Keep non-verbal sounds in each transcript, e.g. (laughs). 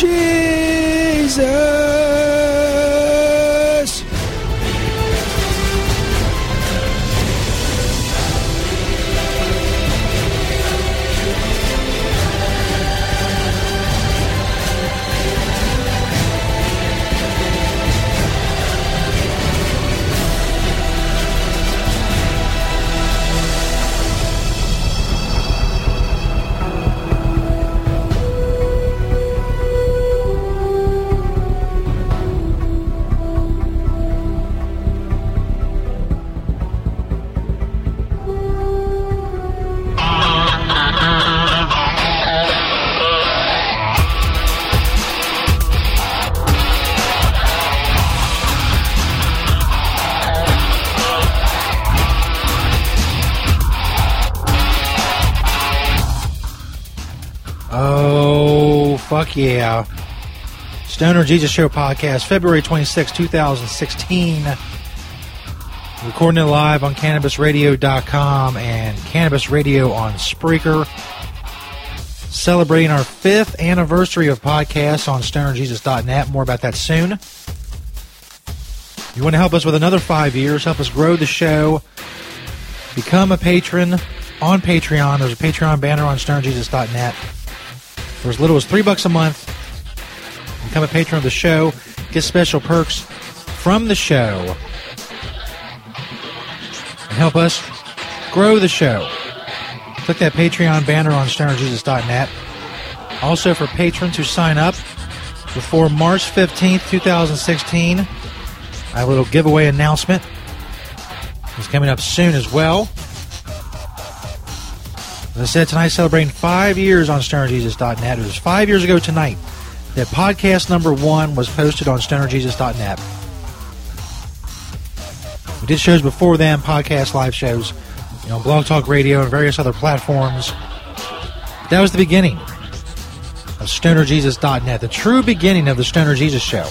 Jesus. Fuck yeah. Stoner Jesus Show podcast, February 26, 2016. Recording it live on CannabisRadio.com and Cannabis Radio on Spreaker. Celebrating our fifth anniversary of podcasts on StonerJesus.net. More about that soon. You want to help us with another five years, help us grow the show, become a patron on Patreon. There's a Patreon banner on StonerJesus.net for as little as three bucks a month. Become a patron of the show, get special perks from the show, and help us grow the show. Click that Patreon banner on StonerJesus.net. Also, for patrons who sign up before March 15th, 2016, I have a little giveaway announcement. It's coming up soon as well. As I said, tonight celebrating five years on StonerJesus.net. It was five years ago tonight that podcast number one was posted on StonerJesus.net. We did shows before then, podcast live shows, you know, Blog Talk Radio and various other platforms. That was the beginning of StonerJesus.net, the true beginning of the Stoner Jesus Show.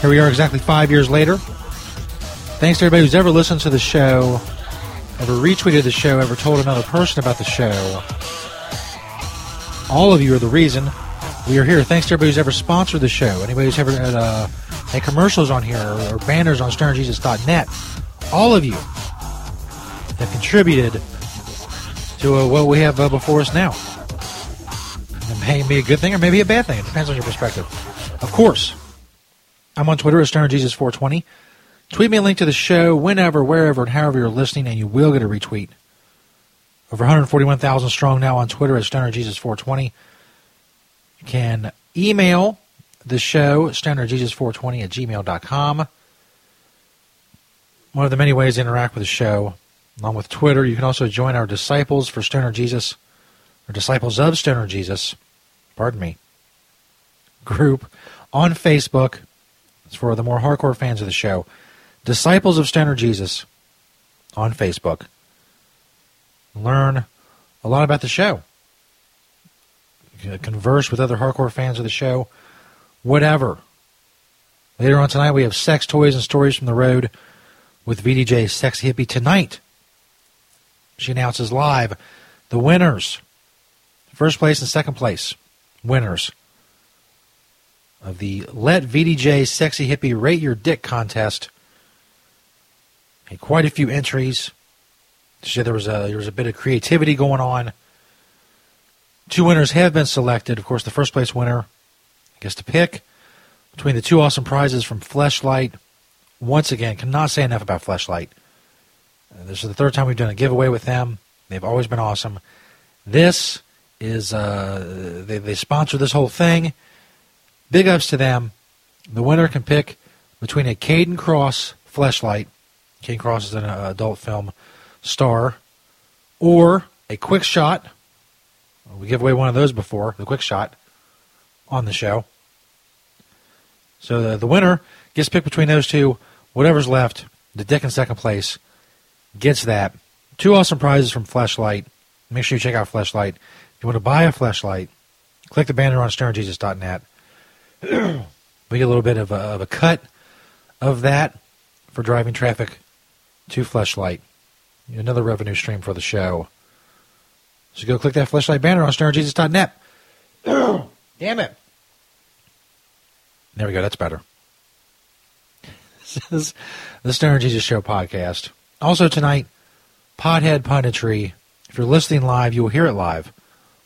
Here we are exactly five years later. Thanks to everybody who's ever listened to the show ever retweeted the show, ever told another person about the show. All of you are the reason we are here. Thanks to everybody who's ever sponsored the show, anybody who's ever had, uh, had commercials on here or, or banners on StonerJesus.net. All of you have contributed to uh, what we have uh, before us now. It may be a good thing or maybe a bad thing. It depends on your perspective. Of course, I'm on Twitter at StonerJesus420. Tweet me a link to the show whenever, wherever, and however you're listening, and you will get a retweet. Over 141,000 strong now on Twitter at StonerJesus420. You can email the show, StonerJesus420 at gmail.com. One of the many ways to interact with the show, along with Twitter, you can also join our Disciples for Stoner Jesus, or Disciples of Stoner Jesus, pardon me, group on Facebook. It's for the more hardcore fans of the show. Disciples of Stoner Jesus on Facebook. learn a lot about the show, converse with other hardcore fans of the show, whatever. Later on tonight, we have sex, toys, and stories from the road with VDJ Sexy Hippie tonight. She announces live the winners, first place and second place winners of the Let VDJ Sexy Hippie Rate Your Dick contest. Had quite a few entries. So there was a there was a bit of creativity going on. Two winners have been selected. Of course, the first place winner gets to pick between the two awesome prizes from Fleshlight. Once again, cannot say enough about Fleshlight. Uh, this is the third time we've done a giveaway with them. They've always been awesome. This is uh, they, they sponsor this whole thing. Big ups to them. The winner can pick between a Kayden Cross Fleshlight. Kayden Cross is an uh, adult film star, or a quick shot. We give away one of those before, the quick shot, on the show. So the, the winner gets picked between those two. Whatever's left, the dick in second place gets that. Two awesome prizes from Fleshlight. Make sure you check out Fleshlight. If you want to buy a Fleshlight, click the banner on stonerjesus.net. (clears throat) we get a little bit of a, of a cut of that for driving traffic to Fleshlight. Another revenue stream for the show. So go click that Fleshlight banner on stonerjesus.net. (clears throat) Damn it. There we go. That's better. (laughs) This is the Jesus Show podcast. Also tonight, Pothead Punditry. If you're listening live, you will hear it live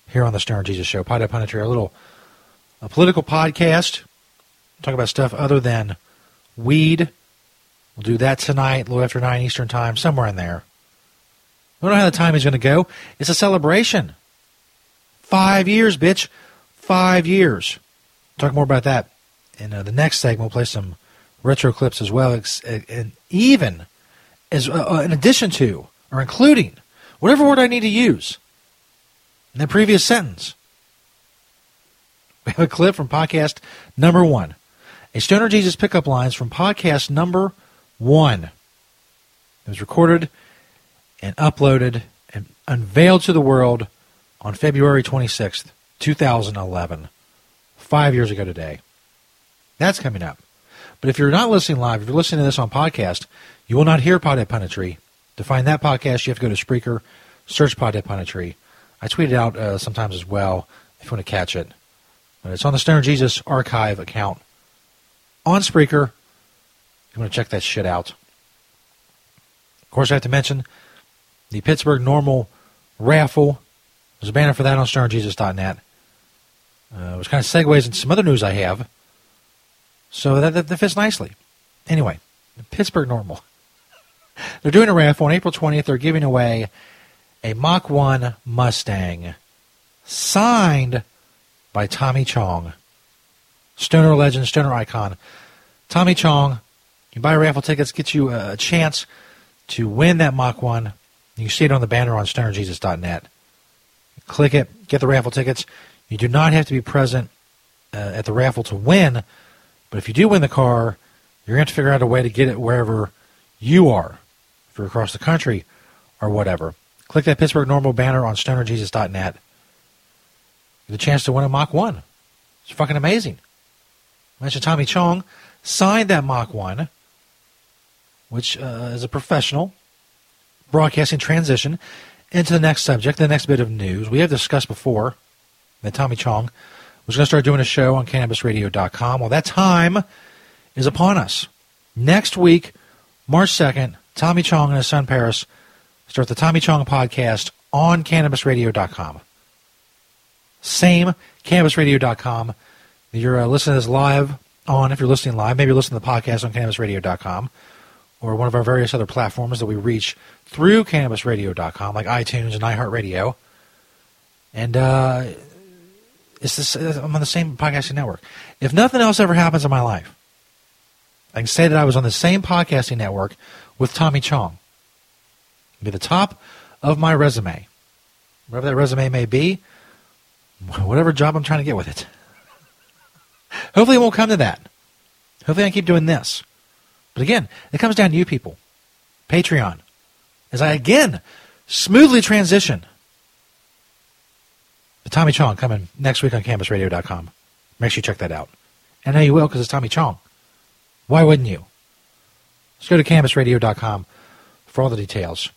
here on the Stoner Jesus Show. Pothead Punditry, our little a political podcast. Talk about stuff other than weed. We'll do that tonight, a little after 9 Eastern Time, somewhere in there. We don't know how the time is going to go. It's a celebration. Five years, bitch. Five years. Talk more about that in uh, the next segment. We'll play some retro clips as well, and even as uh, uh, in addition to or including whatever word I need to use in the previous sentence. We have a clip from podcast number one. A Stoner Jesus pickup lines from podcast number one. It was recorded and uploaded and unveiled to the world on February 26th, 2011. Five years ago today. That's coming up. But if you're not listening live, if you're listening to this on podcast, you will not hear Pothead Punditry. To find that podcast, you have to go to Spreaker, search Pothead Punditry. I tweet it out uh, sometimes as well if you want to catch it. But it's on the Stoner Jesus archive account on Spreaker. You want to check that shit out. Of course, I have to mention the Pittsburgh Normal raffle. There's a banner for that on stonerjesus.net. Uh, which kind of segues into some other news I have. So that, that, that fits nicely. Anyway, Pittsburgh Normal. (laughs) They're doing a raffle on April 20th. They're giving away a Mach 1 Mustang signed by Tommy Chong. Stoner legend, stoner icon. Tommy Chong. You buy raffle tickets, get you a chance to win that Mach 1. You see it on the banner on stonerjesus.net. Click it, get the raffle tickets. You do not have to be present uh, at the raffle to win, but if you do win the car, you're going to, to figure out a way to get it wherever you are, if you're across the country or whatever. Click that Pittsburgh Normal banner on stonerjesus.net. Get a chance to win a Mach 1. It's fucking amazing. I mentioned Tommy Chong signed that Mach 1, which uh, is a professional broadcasting transition into the next subject, the next bit of news. We have discussed before that Tommy Chong was going to start doing a show on CannabisRadio.com. Well, that time is upon us. Next week, March 2nd, Tommy Chong and his son Paris start the Tommy Chong podcast on CannabisRadio.com. Same CannabisRadio.com. You're uh, listening to this live on, if you're listening live, maybe you're listening to the podcast on CannabisRadio.com or one of our various other platforms that we reach through CannabisRadio.com, like iTunes and iHeartRadio. And uh, it's this, I'm on the same podcasting network. If nothing else ever happens in my life, I can say that I was on the same podcasting network with Tommy Chong. Be the top of my resume. Whatever that resume may be, whatever job I'm trying to get with it. (laughs) Hopefully it won't come to that. Hopefully I keep doing this. But again, it comes down to you people. Patreon. As I again smoothly transition to Tommy Chong coming next week on CannabisRadio.com. Make sure you check that out. And now you will because it's Tommy Chong. Why wouldn't you? Let's go to CannabisRadio.com for all the details.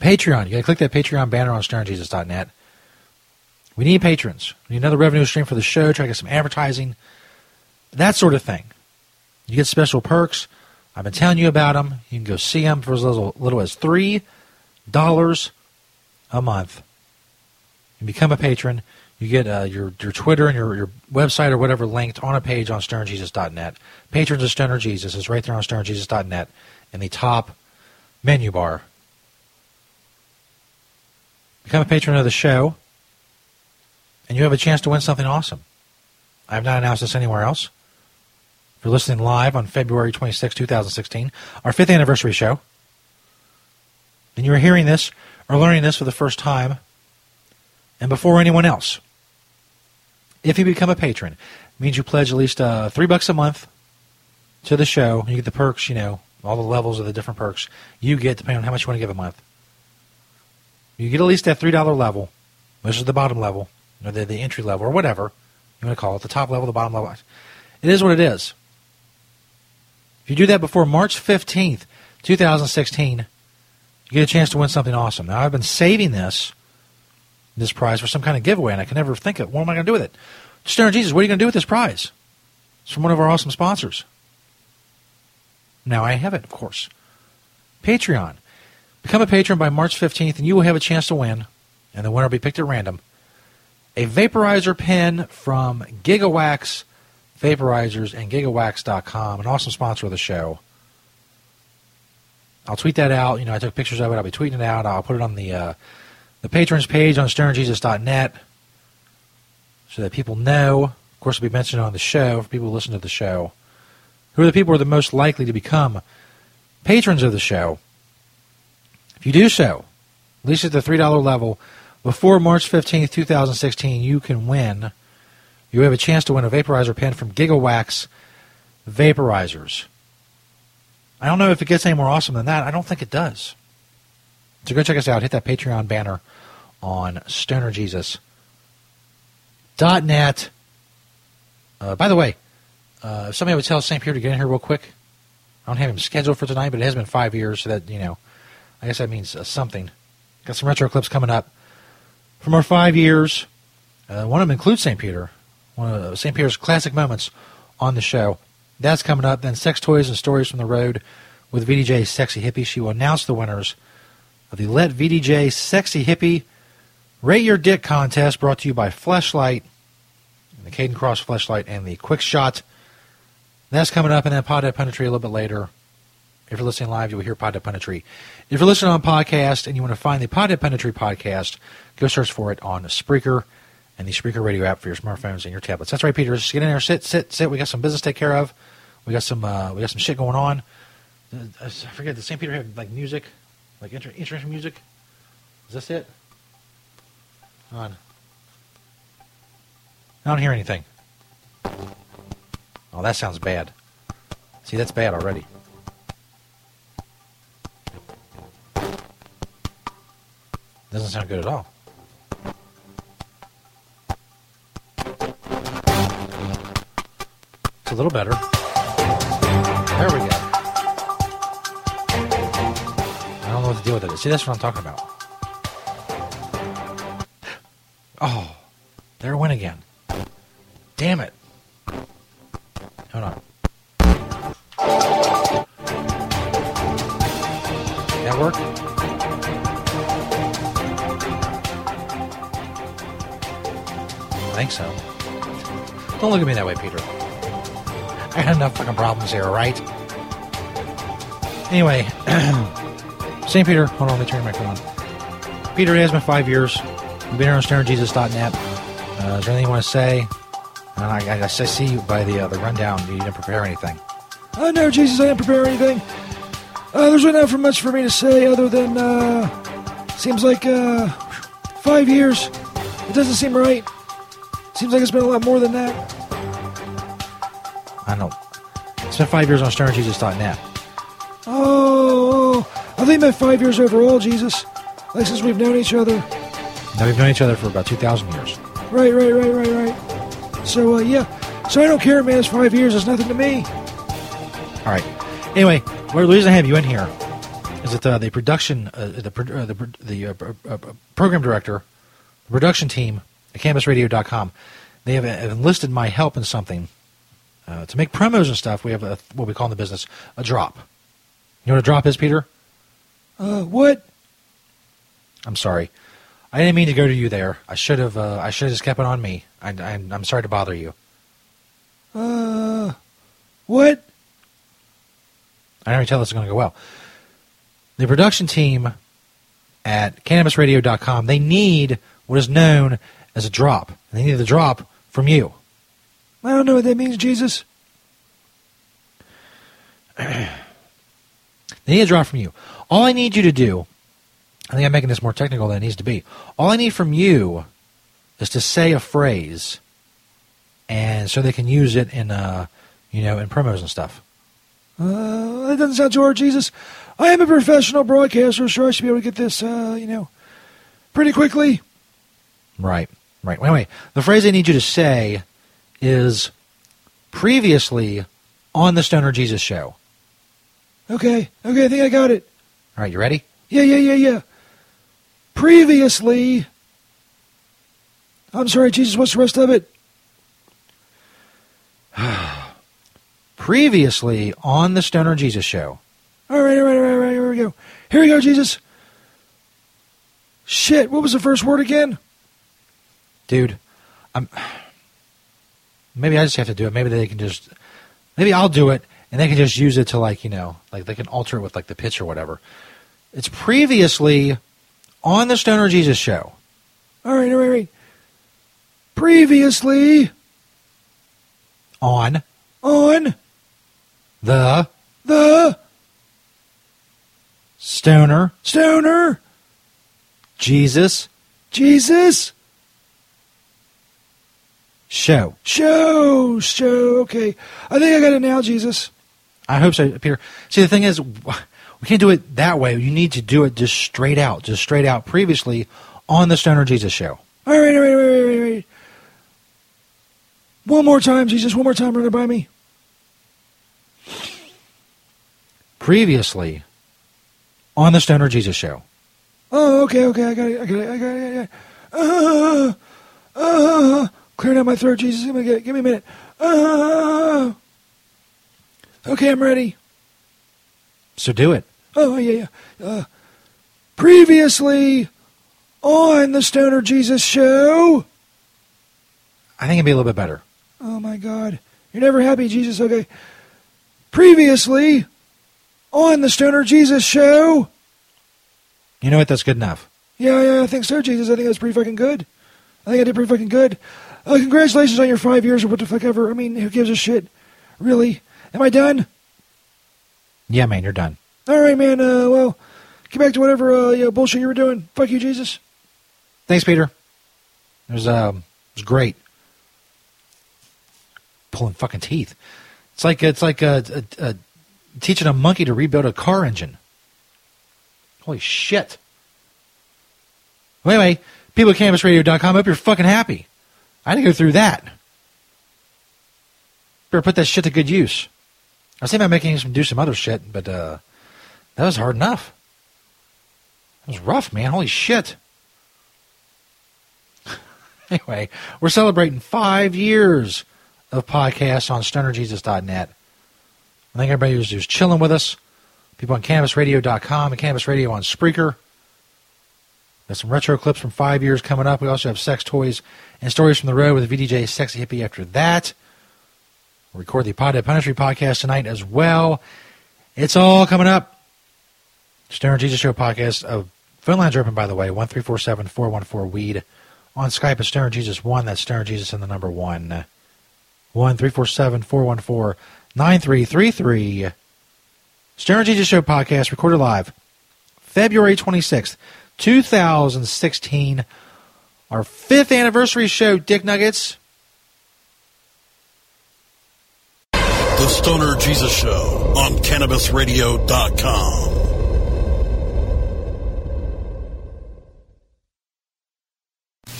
Patreon. You got to click that Patreon banner on StonerJesus.net. We need patrons. We need another revenue stream for the show. Try to get some advertising. That sort of thing. You get special perks. I've been telling you about them. You can go see them for as little, little as $3 a month. You become a patron. You get uh, your, your Twitter and your, your website or whatever linked on a page on stonerjesus.net. Patrons of Stoner Jesus is right there on stonerjesus.net in the top menu bar. Become a patron of the show, and you have a chance to win something awesome. I have not announced this anywhere else. You're listening live on February 26, 2016, our fifth anniversary show, and you're hearing this or learning this for the first time, and before anyone else, if you become a patron, means you pledge at least uh, three bucks a month to the show. You get the perks, you know, all the levels of the different perks you get depending on how much you want to give a month. You get at least that three dollar level, which is the bottom level, or the, the entry level, or whatever you want to call it, the top level, the bottom level. It is what it is. If you do that before March 15th, 2016, you get a chance to win something awesome. Now, I've been saving this this prize for some kind of giveaway, and I can never think of what am I going to do with it. Stoner Jesus, what are you going to do with this prize? It's from one of our awesome sponsors. Now I have it, of course. Patreon. Become a patron by March 15th, and you will have a chance to win, and the winner will be picked at random. A vaporizer pen from Gigawax Vaporizers and Gigawax.com, an awesome sponsor of the show. I'll tweet that out. You know, I took pictures of it. I'll be tweeting it out. I'll put it on the uh, the patrons page on stonerjesus.net so that people know. Of course, it'll be mentioned on the show for people who listen to the show. Who are the people who are the most likely to become patrons of the show? If you do so, at least at the $3 level, before March 15th, 2016, you can win. You have a chance to win a vaporizer pen from Gigawax Vaporizers. I don't know if it gets any more awesome than that. I don't think it does. So go check us out. Hit that Patreon banner on stonerjesus.net. Uh, by the way, uh, if somebody would tell St. Peter to get in here real quick. I don't have him scheduled for tonight, but it has been five years, so that, you know, I guess that means uh, something. Got some retro clips coming up from our five years. Uh, one of them includes St. Peter, one of St. Peter's classic moments on the show. That's coming up. Then Sex Toys and Stories from the Road with VDJ Sexy Hippie. She will announce the winners of the Let VDJ Sexy Hippie Rate Your Dick contest brought to you by Fleshlight, the Kayden Cross Fleshlight, and the Quick Shot. That's coming up, and then Pod Punditry a little bit later. If you're listening live, you will hear Pod Punditry. If you're listening on podcast and you want to find the Pod Punditry podcast, go search for it on Spreaker and the Spreaker radio app for your smartphones and your tablets. That's right, Peter. Just get in there, sit, sit, sit. We got some business to take care of. We got some, uh, we got some shit going on. Uh, I forget. Does St. Peter have like music, like inter- interesting music? Is this it? on. I don't hear anything. Oh, that sounds bad. See, that's bad already. Doesn't sound good at all. A little better. There we go. I don't know what to deal with it. See, that's what I'm talking about. Oh, there it went again. Damn it. Hold on. That work? I think so. Don't look at me that way, Peter. I had enough fucking problems here, right? Anyway, (clears throat) St. Peter, hold on, let me turn your microphone on. Peter, it has been five years. You've been here on stonerjesus.net. Uh, is there anything you want to say? And I, I, I see you by the uh, the rundown you didn't prepare anything. Uh, no, Jesus, I didn't prepare anything. Uh, there's really not for much for me to say other than uh, seems like uh, five years. It doesn't seem right. Seems like it's been a lot more than that. I know. It's been five years on stonerjesus.net. Oh, I think about five years overall, Jesus. Like since we've known each other. Now we've known each other for about 2,000 years. Right, right, right, right, right. So, uh, yeah. So I don't care, man. It's five years. It's nothing to me. All right. Anyway, the reason I have you in here is that uh, the production, uh, the uh, the, the uh, uh, program director, the production team at CannabisRadio.com, they have enlisted my help in something uh, to make promos and stuff. We have a, what we call in the business a drop. You know what a drop is, Peter? Uh, what? I'm sorry. I didn't mean to go to you there. I should have. Uh, I should have just kept it on me. I, I'm sorry to bother you. Uh, what? I already tell this is going to go well. The production team at CannabisRadio.com they need what is known as a drop. And they need the drop from you. I don't know what that means, Jesus. They need a draw from you. All I need you to do, I think I'm making this more technical than it needs to be. All I need from you is to say a phrase, and so they can use it in, uh, you know, in promos and stuff. Uh, that doesn't sound too hard, Jesus. I am a professional broadcaster, so I should be able to get this, uh, you know, pretty quickly. Right, right. Anyway, the phrase I need you to say is previously on the Stoner Jesus show. Okay, okay, I think I got it. All right, you ready? Yeah, yeah, yeah, yeah. Previously. I'm sorry, Jesus, what's the rest of it? (sighs) Previously on the Stoner Jesus show. All right, all right, all right, all right, here we go. Here we go, Jesus. Shit, what was the first word again? Dude, I'm maybe I just have to do it. Maybe they can just maybe I'll do it and they can just use it to like, you know, like they can alter it with like the pitch or whatever. It's previously on the Stoner Jesus show. All right, all right, all right. Previously On on the the Stoner Stoner Jesus Jesus show. show show. Okay, I think I got it now, Jesus. I hope so, Peter. See, the thing is, we can't do it that way. You need to do it just straight out, just straight out. Previously on the Stoner Jesus show. All right, all right, all right, all right, all right. One more time, Jesus. One more time, run it by me. Previously on the Stoner Jesus show. Oh, okay, okay, I got it, I got it, I got it, I got it. Uh, uh, clearing out my throat, Jesus. Give me, a- give me a minute. Uh, okay, I'm ready. So do it. Oh, yeah, yeah. Uh, previously on the Stoner Jesus show. I think it'd be a little bit better. Oh, my God. You're never happy, Jesus. Okay. Previously on the Stoner Jesus show. You know what? That's good enough. Yeah, yeah, I think so, Jesus. I think that's pretty fucking good. I think I did pretty fucking good. Uh, congratulations on your five years or what the fuck ever. I mean, who gives a shit? Really? Am I done? Yeah, man, you're done. All right, man. Uh, well, get back to whatever uh, you know, bullshit you were doing. Fuck you, Jesus. Thanks, Peter. It was um, it was great. Pulling fucking teeth. It's like it's like uh, uh, uh, teaching a monkey to rebuild a car engine. Holy shit. Well, anyway, people at CannabisRadio.com, hope you're fucking happy. I to go through that. Better put that shit to good use. I was thinking about making some do some other shit, but uh, that was hard enough. That was rough, man. Holy shit. (laughs) anyway, we're celebrating five years of podcasts on stonerjesus.net. I think everybody who's just chilling with us. People on CannabisRadio.com and Cannabis Radio on Spreaker. Got some retro clips from five years coming up. We also have sex toys and stories from the road with VDJ Sexy Hippie after that. We'll record the Pod Punditry podcast tonight as well. It's all coming up. Stoner Jesus Show podcast. Uh, phone lines are open, by the way, 1347 414 Weed. On Skype, it's Stoner Jesus 1. That's Stoner Jesus and the number 1. 1347 414 9333. Stoner Jesus Show podcast recorded live February 26th, 2016, our fifth anniversary show, Dick Nuggets. The Stoner Jesus Show on CannabisRadio.com.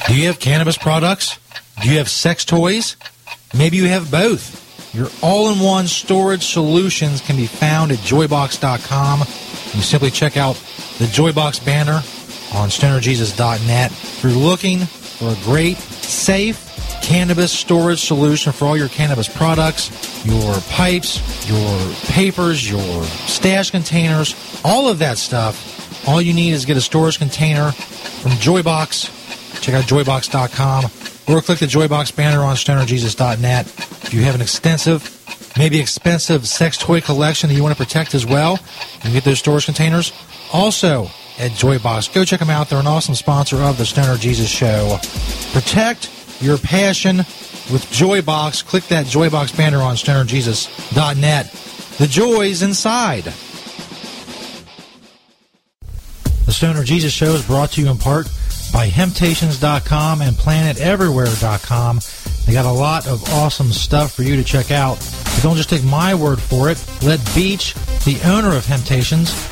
Do you have cannabis products? Do you have sex toys? Maybe you have both. Your all in one storage solutions can be found at joybox.com. You simply check out the Joybox banner on stonerjesus.net. If you're looking for a great, safe cannabis storage solution for all your cannabis products, your pipes, your papers, your stash containers, all of that stuff, all you need is get a storage container from Joybox. Check out joybox.com or click the Joybox banner on stonerjesus.net. If you have an extensive, maybe expensive sex toy collection that you want to protect as well, you get those storage containers. Also at Joybox, go check them out. They're an awesome sponsor of the Stoner Jesus Show. Protect your passion with Joybox. Click that Joybox banner on stonerjesus.net. The joy's inside. The Stoner Jesus Show is brought to you in part by Hemptations.com and PlanetEverywhere.com. They got a lot of awesome stuff for you to check out. But don't just take my word for it. Let Beach, the owner of Hemptations,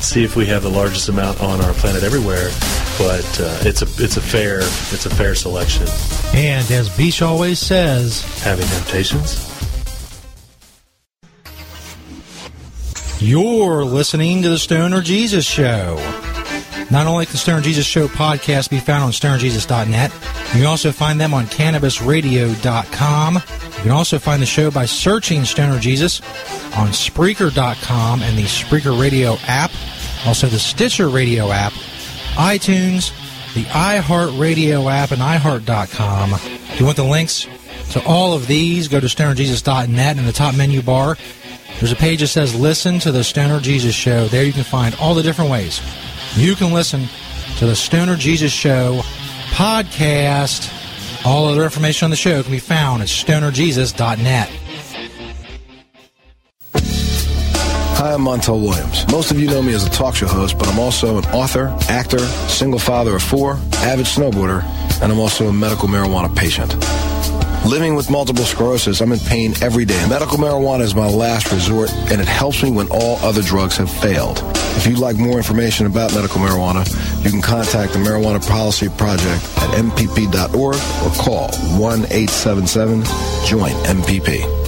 see if we have the largest amount on our planet everywhere. But uh, it's a it's a fair it's a fair selection. And as Beach always says, having temptations. You're listening to the Stoner Jesus Show. Not only can the Stoner Jesus Show podcast be found on stonerjesus.net, you can also find them on cannabisradio.com. You can also find the show by searching Stoner Jesus on Spreaker.com and the Spreaker Radio app, also the Stitcher Radio app, iTunes, the iHeartRadio app, and iHeart.com. If you want the links to all of these, go to stonerjesus.net in the top menu bar. There's a page that says Listen to the Stoner Jesus Show. There you can find all the different ways you can listen to the Stoner Jesus Show podcast. All other information on the show can be found at stonerjesus.net. Hi, I'm Montel Williams. Most of you know me as a talk show host, but I'm also an author, actor, single father of four, avid snowboarder, and I'm also a medical marijuana patient. Living with multiple sclerosis, I'm in pain every day. Medical marijuana is my last resort, and it helps me when all other drugs have failed. If you'd like more information about medical marijuana, you can contact the Marijuana Policy Project at mpp.org or call 1 877 JOIN MPP.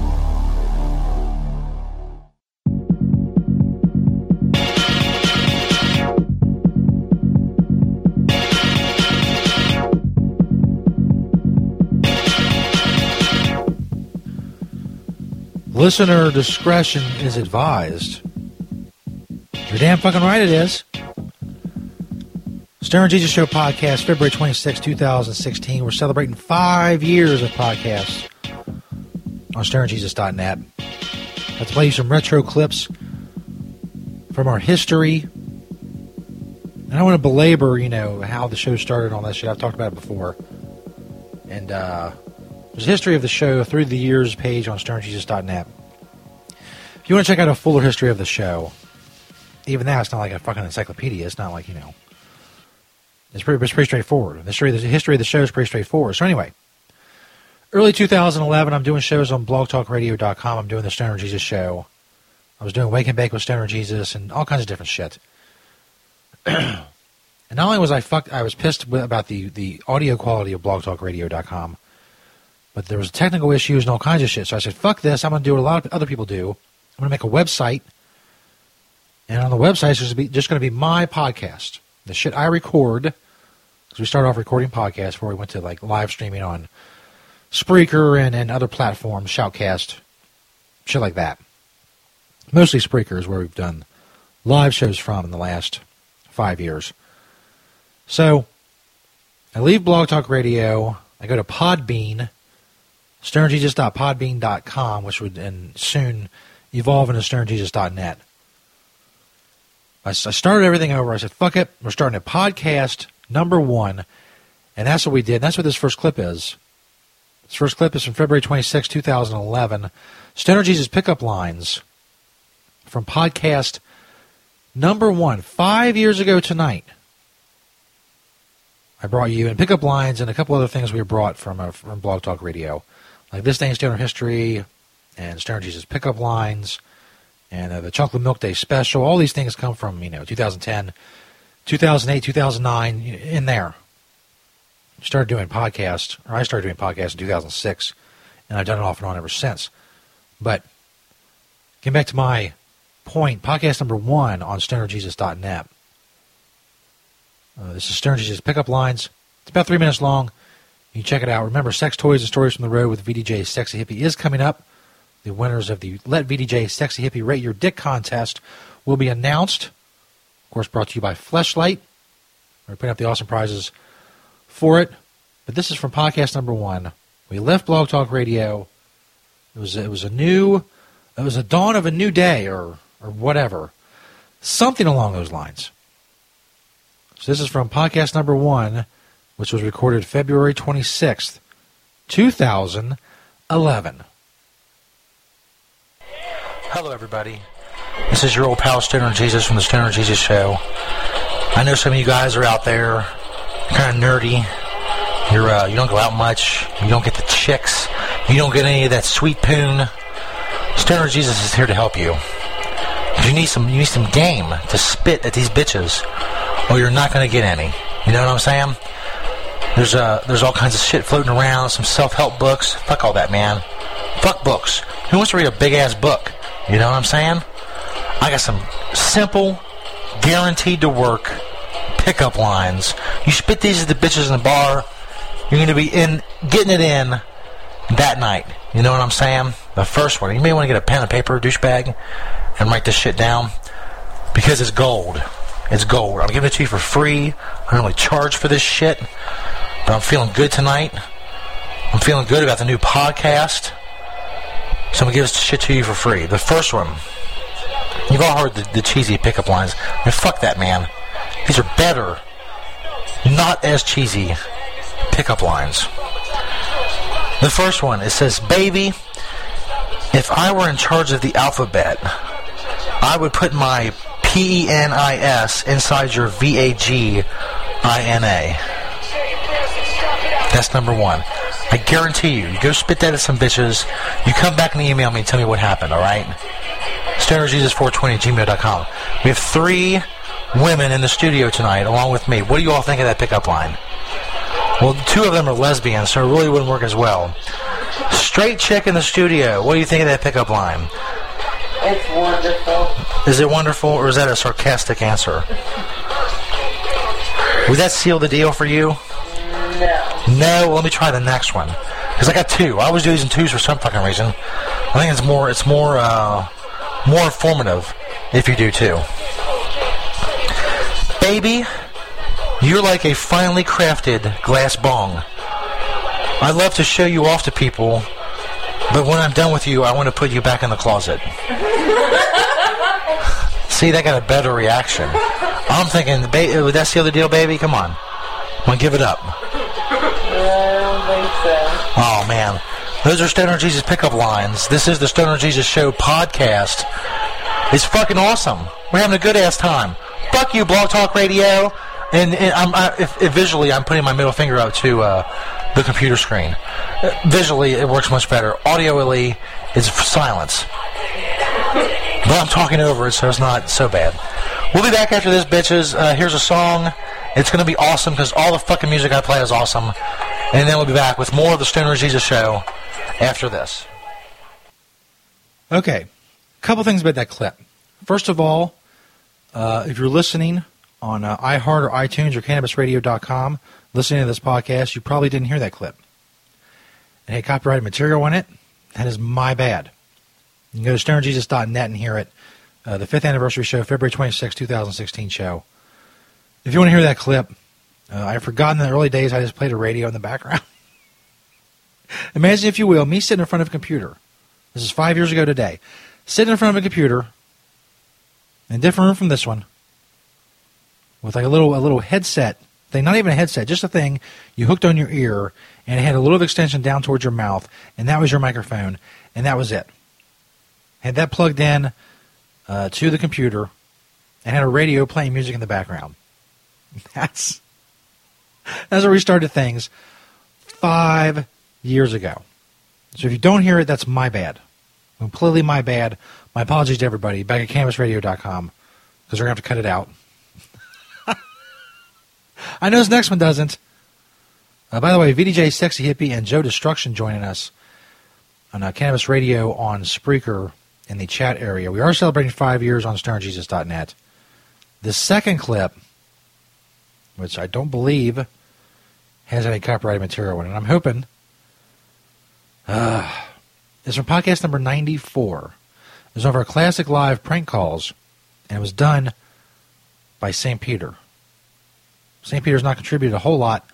Listener discretion is advised. You're damn fucking right it is. Stoner Jesus Show podcast, February 26, 2016. We're celebrating five years of podcasts on stonerjesus.net. Let's play you some retro clips from our history. And I want to belabor, you know, how the show started all that shit. I've talked about it before. And uh, there's a history of the show through the years page on stonerjesus.net. If you want to check out a fuller history of the show, even now it's not like a fucking encyclopedia. It's not like, you know, it's pretty, it's pretty straightforward. The history, the history of the show is pretty straightforward. So anyway, early 2011, I'm doing shows on blogtalkradio.com. I'm doing the Stoner Jesus show. I was doing Wake and Bake with Stoner Jesus and all kinds of different shit. (clears throat) and not only was I fucked, I was pissed about the the audio quality of BlogTalkRadio.com, but there was technical issues and all kinds of shit. So I said, "Fuck this! I'm going to do what a lot of other people do. I'm going to make a website, and on the website, it's just, going to be my podcast, the shit I record." Because we started off recording podcasts before we went to like live streaming on Spreaker and, and other platforms, Shoutcast, shit like that. Mostly Spreaker is where we've done live shows from in the last five years. So I leave Blog Talk Radio. I go to Podbean, stonerjesus.podbean.com, which would and soon evolve into stonerjesus.net. I started everything over. I said, fuck it. We're starting a podcast number one. And that's what we did. That's what this first clip is. This first clip is from February 26, 2011. Stoner Jesus pickup lines from podcast number one, five years ago tonight. I brought you and pickup lines and a couple other things we brought from uh, from Blog Talk Radio, like this day in Stoner history, and Stoner Jesus pickup lines, and uh, the Chocolate Milk Day special. All these things come from you know 2010, 2008, 2009 in there. Started doing podcasts, or I started doing podcasts in 2006, and I've done it off and on ever since. But getting back to my point, podcast number one on stonerjesus.net. Uh, this is Stoner Jesus Pickup Lines. It's about three minutes long. You check it out. Remember, Sex Toys and Stories from the Road with VDJ Sexy Hippie is coming up. The winners of the Let VDJ Sexy Hippie Rate Your Dick contest will be announced. Of course, brought to you by Fleshlight. We're putting up the awesome prizes for it. But this is from podcast number one. We left Blog Talk Radio. It was it was a new, it was a dawn of a new day, or or whatever, something along those lines. So this is from podcast number one, which was recorded February twenty sixth, two thousand eleven. Hello, everybody. This is your old pal Stoner Jesus from the Stoner Jesus Show. I know some of you guys are out there, kind of nerdy. You're uh, you don't go out much. You don't get the chicks. You don't get any of that sweet poon. Stoner Jesus is here to help you. If you need some you need some game to spit at these bitches, or you're not going to get any. You know what I'm saying? There's uh there's all kinds of shit floating around. Some self help books. Fuck all that, man. Fuck books. Who wants to read a big ass book? You know what I'm saying? I got some simple, guaranteed to work pickup lines. You spit these at the bitches in the bar, you're going to be in getting it in that night. You know what I'm saying? The first one. You may want to get a pen and paper, douchebag, and write this shit down because it's gold. It's gold. I'm giving it to you for free. I don't really charge for this shit, but I'm feeling good tonight. I'm feeling good about the new podcast. So I'm gonna give this shit to you for free. The first one, you've all heard the, the cheesy pickup lines. I mean, fuck that, man. These are better, not as cheesy pickup lines. The first one, it says, "Baby, if I were in charge of the alphabet, I would put my P E N I S inside your V A G I N A." That's number one. I guarantee you, you go spit that at some bitches, you come back and email me and tell me what happened, alright? StonerJesus420 at gmail.com. We have three women in the studio tonight, along with me. What do you all think of that pickup line? Well, two of them are lesbians, so it really wouldn't work as well. Straight chick in the studio, what do you think of that pickup line? It's wonderful. Is it wonderful, or is that a sarcastic answer? Would that seal the deal for you? No. Let me try the next one because I got two. I these in twos for some fucking reason. I think it's more, it's more, uh, more informative if you do two. Baby, you're like a finely crafted glass bong. I love to show you off to people, but when I'm done with you, I want to put you back in the closet. (laughs) See, that got a better reaction. I'm thinking, ba- would that seal deal, baby? Come on. I'm gonna give it up. Oh man, those are Stoner Jesus pickup lines. This is the Stoner Jesus Show podcast. It's fucking awesome. We're having a good ass time. Fuck you, Blog Talk Radio. And, and I'm I, if, if visually, I'm putting my middle finger up to uh, the computer screen. Uh, visually, it works much better. Audioally, it's silence. But I'm talking over it, so it's not so bad. We'll be back after this, bitches. Uh, here's a song. It's going to be awesome because all the fucking music I play is awesome. And then we'll be back with more of the Stoner Jesus show after this. Okay, a couple things about that clip. First of all, uh, if you're listening on uh, iHeart or iTunes or CannabisRadio.com, listening to this podcast, you probably didn't hear that clip. It had copyrighted material on it. That is my bad. You can go to stonerjesus.net and hear it. Uh, the fifth anniversary show, February 26, 2016 show. If you want to hear that clip, uh, I've forgotten in the early days I just played a radio in the background. (laughs) Imagine, if you will, me sitting in front of a computer. This is five years ago today. Sitting in front of a computer, in a different room from this one, with like a little a little headset thing, not even a headset, just a thing you hooked on your ear, and it had a little extension down towards your mouth, and that was your microphone, and that was it. Had that plugged in uh, to the computer, and had a radio playing music in the background. (laughs) That's where we started things five years ago. So if you don't hear it, that's my bad. Completely my bad. My apologies to everybody. Back at cannabisradio.com because we're going to have to cut it out. (laughs) I know this next one doesn't. Uh, by the way, VDJ Sexy Hippie and Joe Destruction joining us on uh, Cannabis Radio on Spreaker in the chat area. We are celebrating five years on StonerJesus.net. The second clip, which I don't believe has any copyrighted material in it, I'm hoping, uh, is from podcast number 94. It was one of our classic live prank calls, and it was done by St. Peter. St. Peter's not contributed a whole lot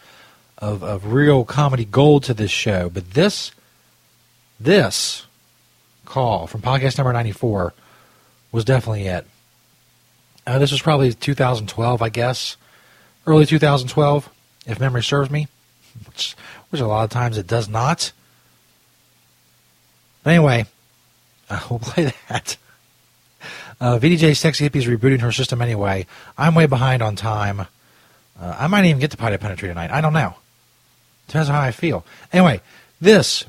of, of real comedy gold to this show, but this this call from podcast number 94 was definitely it. Uh, this was probably 2012, I guess, early 2012, if memory serves me, which, which a lot of times it does not. But anyway, (laughs) uh, we'll play that. Uh, VDJ Sexy Hippie is rebooting her system anyway. I'm way behind on time. Uh, I might even get to Pod Punditry tonight. I don't know. Depends on how I feel. Anyway, this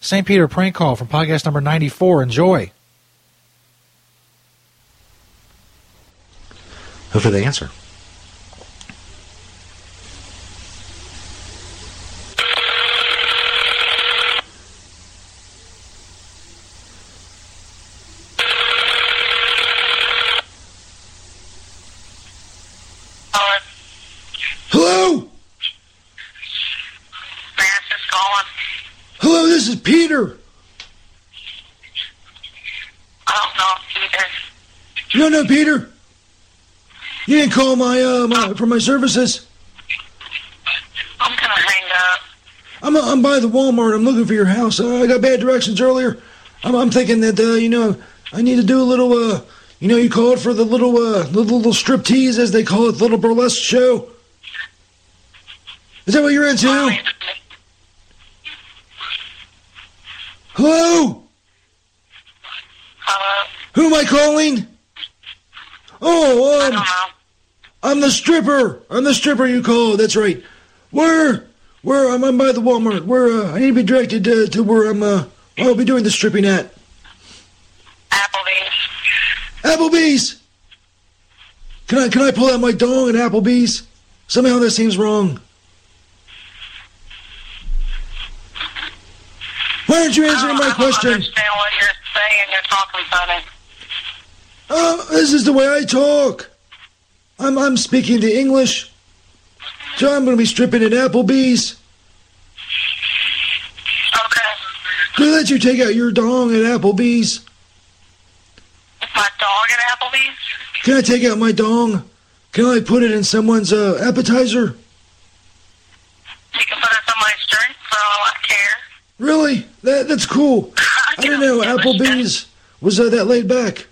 St. Peter prank call from podcast number 94. Enjoy. Hopefully they answer. Hello? Francis calling. Hello, this is Peter. I don't know either. You don't know Peter? You didn't call my, uh, my, for my services? I'm gonna hang up. I'm, I'm by the Walmart. I'm looking for your house. Uh, I got bad directions earlier. I'm, I'm thinking that, uh, you know, I need to do a little, uh, you know, you call it for the little, uh, little, little strip tease, as they call it, the little burlesque show. Is that what you're into? Hello? Hello? Who am I calling? Oh, I um, don't know. I'm the stripper. I'm the stripper you called. That's right. Where? Where? I'm, I'm by the Walmart. Where? Uh, I need to be directed uh, to where I'm. Uh, I'll be doing the stripping at. Applebee's. Applebee's. Can I can I pull out my dong at Applebee's? Somehow that seems wrong. Why aren't you answering don't, my I don't question? understand what you're saying. You're talking funny. Uh, this is the way I talk. I'm I'm speaking the English. So I'm going to be stripping at Applebee's. Okay. I let you take out your dong at Applebee's? My dog at Applebee's? Can I take out my dong? Can I put it in someone's uh, appetizer? You can put it in somebody's drink for all I care. Really? That that's cool. (laughs) I didn't know Applebee's was uh, that laid back.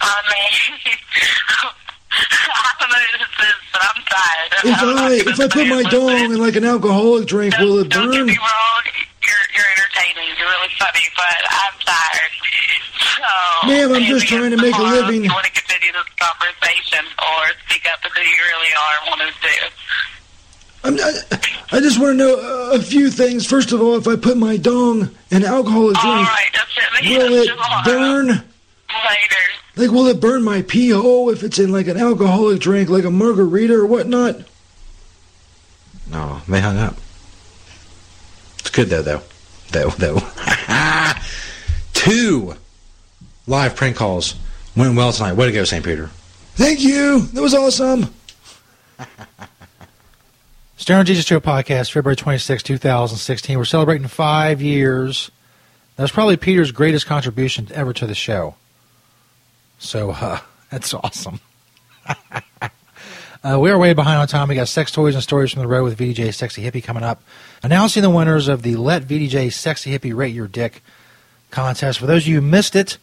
I mean, (laughs) I don't know this is, but I'm tired. If I if I put my dong in like an alcoholic drink, will it burn? Don't get me wrong, you're, you're entertaining. You're really funny, but I'm tired. So, Ma'am, I'm just trying to make a living. You want to continue this conversation or speak up to who you really are and want to do. I'm, I, I just want to know a, a few things. First of all, if I put my dong in alcoholic All drink, right, that's it. will it burn? Later. Like, will it burn my pee hole if it's in like an alcoholic drink, like a margarita or whatnot? No, they hung up. It's good though, though, though, though. (laughs) Two live prank calls went well tonight. Way to go, St. Peter. Thank you. That was awesome. (laughs) Stoner Jesus Show podcast, February 26, 2016. We're celebrating five years. That's probably Peter's greatest contribution ever to the show. So, (laughs) uh, that's awesome. (laughs) uh, we are way behind on time. We got sex toys and stories from the road with VDJ Sexy Hippie coming up. Announcing the winners of the Let VDJ Sexy Hippie Rate Your Dick contest. For those of you who missed it,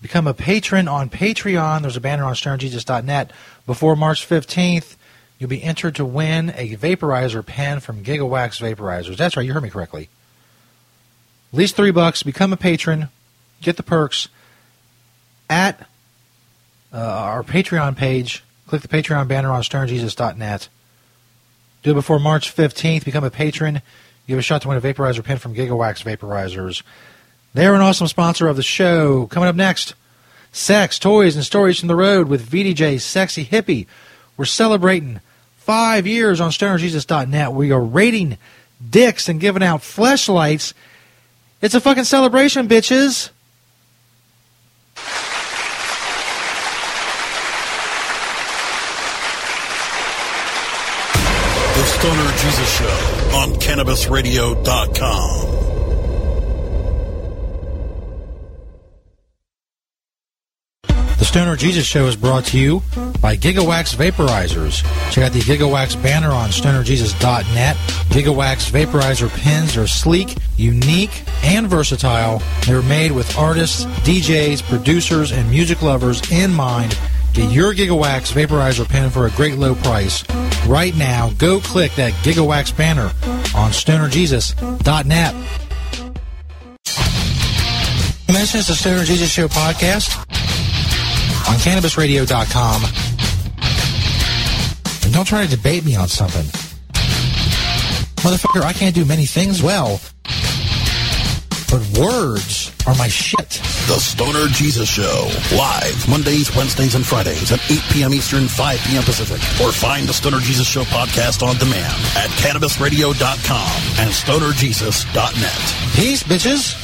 become a patron on Patreon. There's a banner on stonerjesus.net. Before March 15th, you'll be entered to win a vaporizer pen from Gigawax Vaporizers. That's right, you heard me correctly. At least three bucks. Become a patron. Get the perks at uh, our Patreon page. Click the Patreon banner on stonerjesus.net. Do it before March 15th. Become a patron. You have a shot to win a vaporizer pen from Gigawax Vaporizers. They're an awesome sponsor of the show. Coming up next, sex, toys, and stories from the road with VDJ Sexy Hippie. We're celebrating five years on stonerjesus.net. We are rating dicks and giving out fleshlights. It's a fucking celebration, bitches. The Stoner Jesus Show on CannabisRadio.com. The Stoner Jesus Show is brought to you by Gigawax Vaporizers. Check out the Gigawax banner on stonerjesus.net. Gigawax Vaporizer pens are sleek, unique, and versatile. They're made with artists, DJs, producers, and music lovers in mind. Get your Gigawax Vaporizer pen for a great low price. Right now, go click that Gigawax banner on stonerjesus.net. This is the Stoner Jesus Show podcast CannabisRadio.com. And don't try to debate me on something. Motherfucker, I can't do many things well. But words are my shit. The Stoner Jesus Show. Live Mondays, Wednesdays, and Fridays at 8 p.m. Eastern, 5 p.m. Pacific. Or find the Stoner Jesus Show podcast on demand at CannabisRadio.com and StonerJesus.net. Peace, bitches.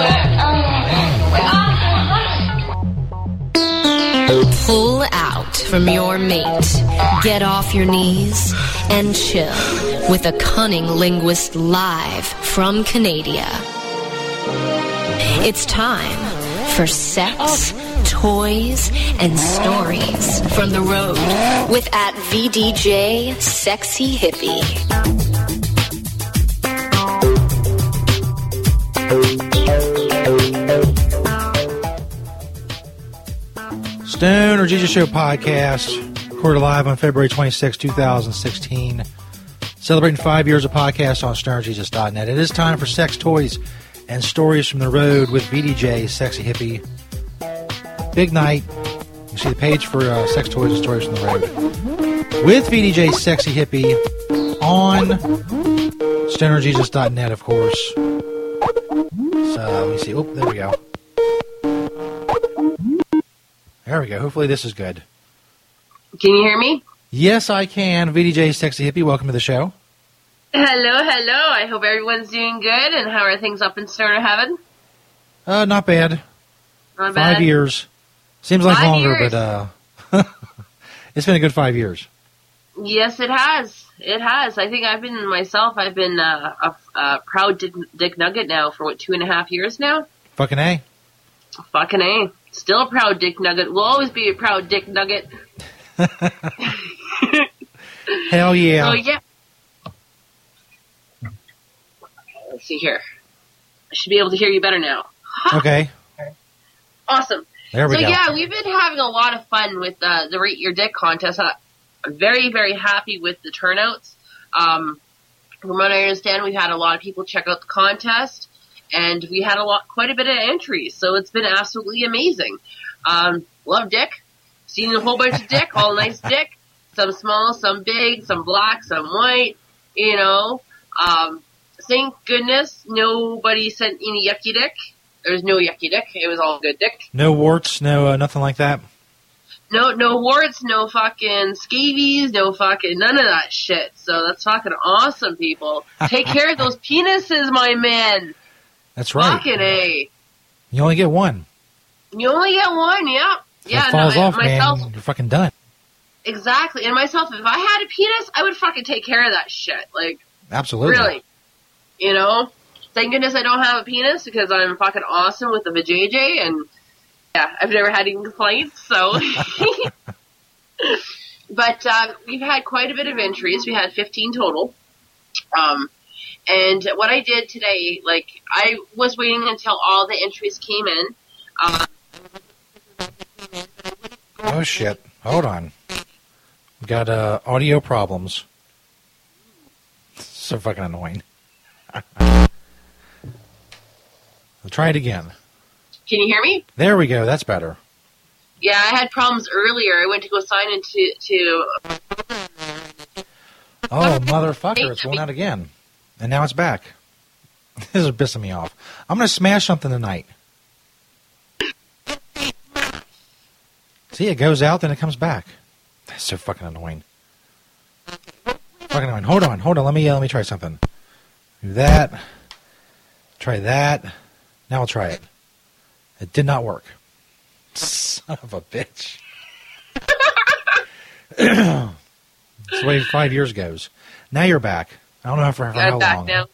Pull out from your mate. Get off your knees and chill with a cunning linguist live from Canada. It's time for sex, toys, and stories from the road with at VDJ Sexy Hippie. Stoner Jesus Show podcast, recorded live on February 26, 2016. Celebrating five years of podcast on StonerJesus.net. It is time for sex toys and stories from the road with VDJ, Sexy Hippie. Big night. You see the page for uh, sex toys and stories from the road with VDJ, Sexy Hippie on StonerJesus.net, of course. So let me see. Oh, there we go. There we go. Hopefully this is good. Can you hear me? Yes, I can. VDJ Sexy Hippie, welcome to the show. Hello, hello. I hope everyone's doing good. And how are things up in Stoner Heaven? Uh, not bad. Not bad. Five years. Seems like Five longer, years. but uh, (laughs) it's been a good five years. Yes, it has. It has. I think I've been myself. I've been uh, a, a proud Dick, Dick Nugget now for what two and a half years now. Fucking A. Fucking a. Still a proud Dick Nugget. We'll always be a proud Dick Nugget. (laughs) Hell yeah. So yeah. Let's see here. I should be able to hear you better now. Okay. Awesome. There we so go. yeah, we've been having a lot of fun with uh, the Rate Your Dick contest. Uh, I'm very, very happy with the turnouts. Um, from what I understand, we've had a lot of people check out the contest, and we had a lot, quite a bit of entries. So it's been absolutely amazing. Um, love dick. Seen a whole bunch of dick, all nice (laughs) dick. Some small, some big, some black, some white. You know. Um, thank goodness nobody sent any yucky dick. There was no yucky dick. It was all good dick. No warts, no uh, nothing like that. No, no warts, no fucking scabies, no fucking none of that shit. So that's fucking awesome, people. (laughs) Take care of those penises, my man. That's right. Fucking a. You only get one. You only get one, yeah, If yeah. it falls no, off, myself, man, you're fucking done. exactly. And myself, if I had a penis, I would fucking take care of that shit. Like, Absolutely. really, you know. Thank goodness I don't have a penis because I'm fucking awesome with the vajayjay and yeah, I've never had any complaints. So, (laughs) (laughs) but uh, we've had quite a bit of entries. We had 15 total. Um, and what I did today, like I was waiting until all the entries came in. Um, Oh shit. Hold on. We got uh, audio problems. So fucking annoying. (laughs) I'll try it again. can you hear me? There we go. That's better. Yeah, I had problems earlier. I went to go sign into to Oh, motherfucker. It's going out again. And now it's back. (laughs) This is pissing me off. I'm going to smash something tonight. See, it goes out, then it comes back. That's so fucking annoying. Fucking annoying. Hold on, hold on. Let me uh, let me try something. Do that. Try that. Now I'll try it. It did not work. (laughs) Son of a bitch. (clears throat) That's the way five years goes. Now you're back. I don't know for, for how long. now.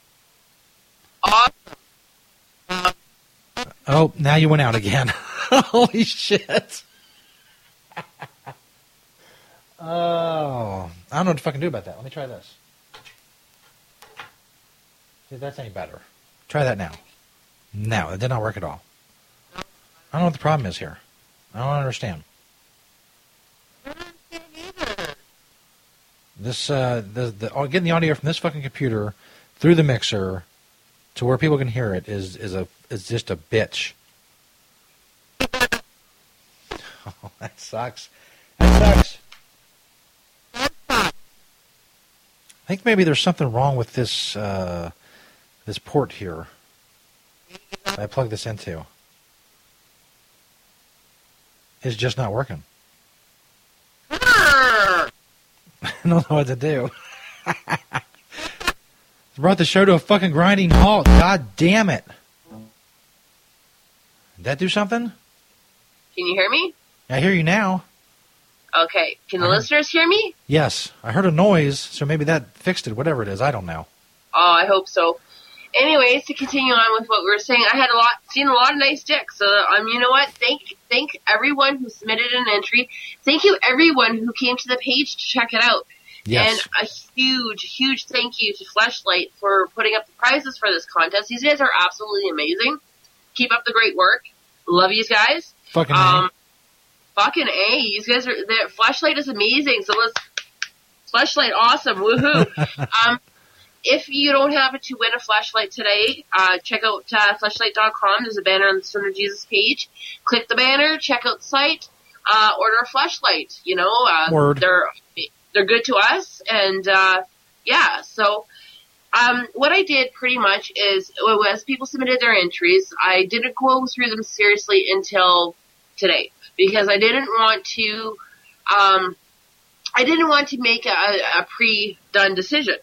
Awesome. Oh, now you went out again. (laughs) Holy shit. oh, I don't know what to fucking do about that. Let me try this. See if that's any better. Try that now. No, it did not work at all. I don't know what the problem is here. I don't understand. This, uh, the, the, oh, getting the audio from this fucking computer through the mixer to where people can hear it is, is a, is just a bitch. Oh, (laughs) that sucks. That sucks. I think maybe there's something wrong with this uh, this port here. I plug this into. It's just not working. I (laughs) don't know what to do. (laughs) Brought the show to a fucking grinding halt. God damn it. Did that do something? Can you hear me? I hear you now. Okay. Can the listeners hear me? Yes, I heard a noise, so maybe that fixed it. Whatever it is, I don't know. Oh, I hope so. Anyways, to continue on with what we were saying, I had a lot, seen a lot of nice dicks. So, um, you know what? Thank, thank everyone who submitted an entry. Thank you everyone who came to the page to check it out. Yes. And a huge, huge thank you to Fleshlight for putting up the prizes for this contest. These guys are absolutely amazing. Keep up the great work. Love you guys. Fucking Um, fucking A. These guys are, their Fleshlight is amazing. So let's, Fleshlight, awesome, woohoo! (laughs) um, if you don't happen to win a fleshlight today, uh, check out uh, fleshlight.com. There's a banner on the Stoner Jesus page. Click the banner, check out the site, uh, order a fleshlight. You know, uh, Word. they're they're good to us, and uh, yeah. So, um, what I did pretty much is, as people submitted their entries, I didn't go through them seriously until today because I didn't want to. Um, I didn't want to make a, a pre-done decision.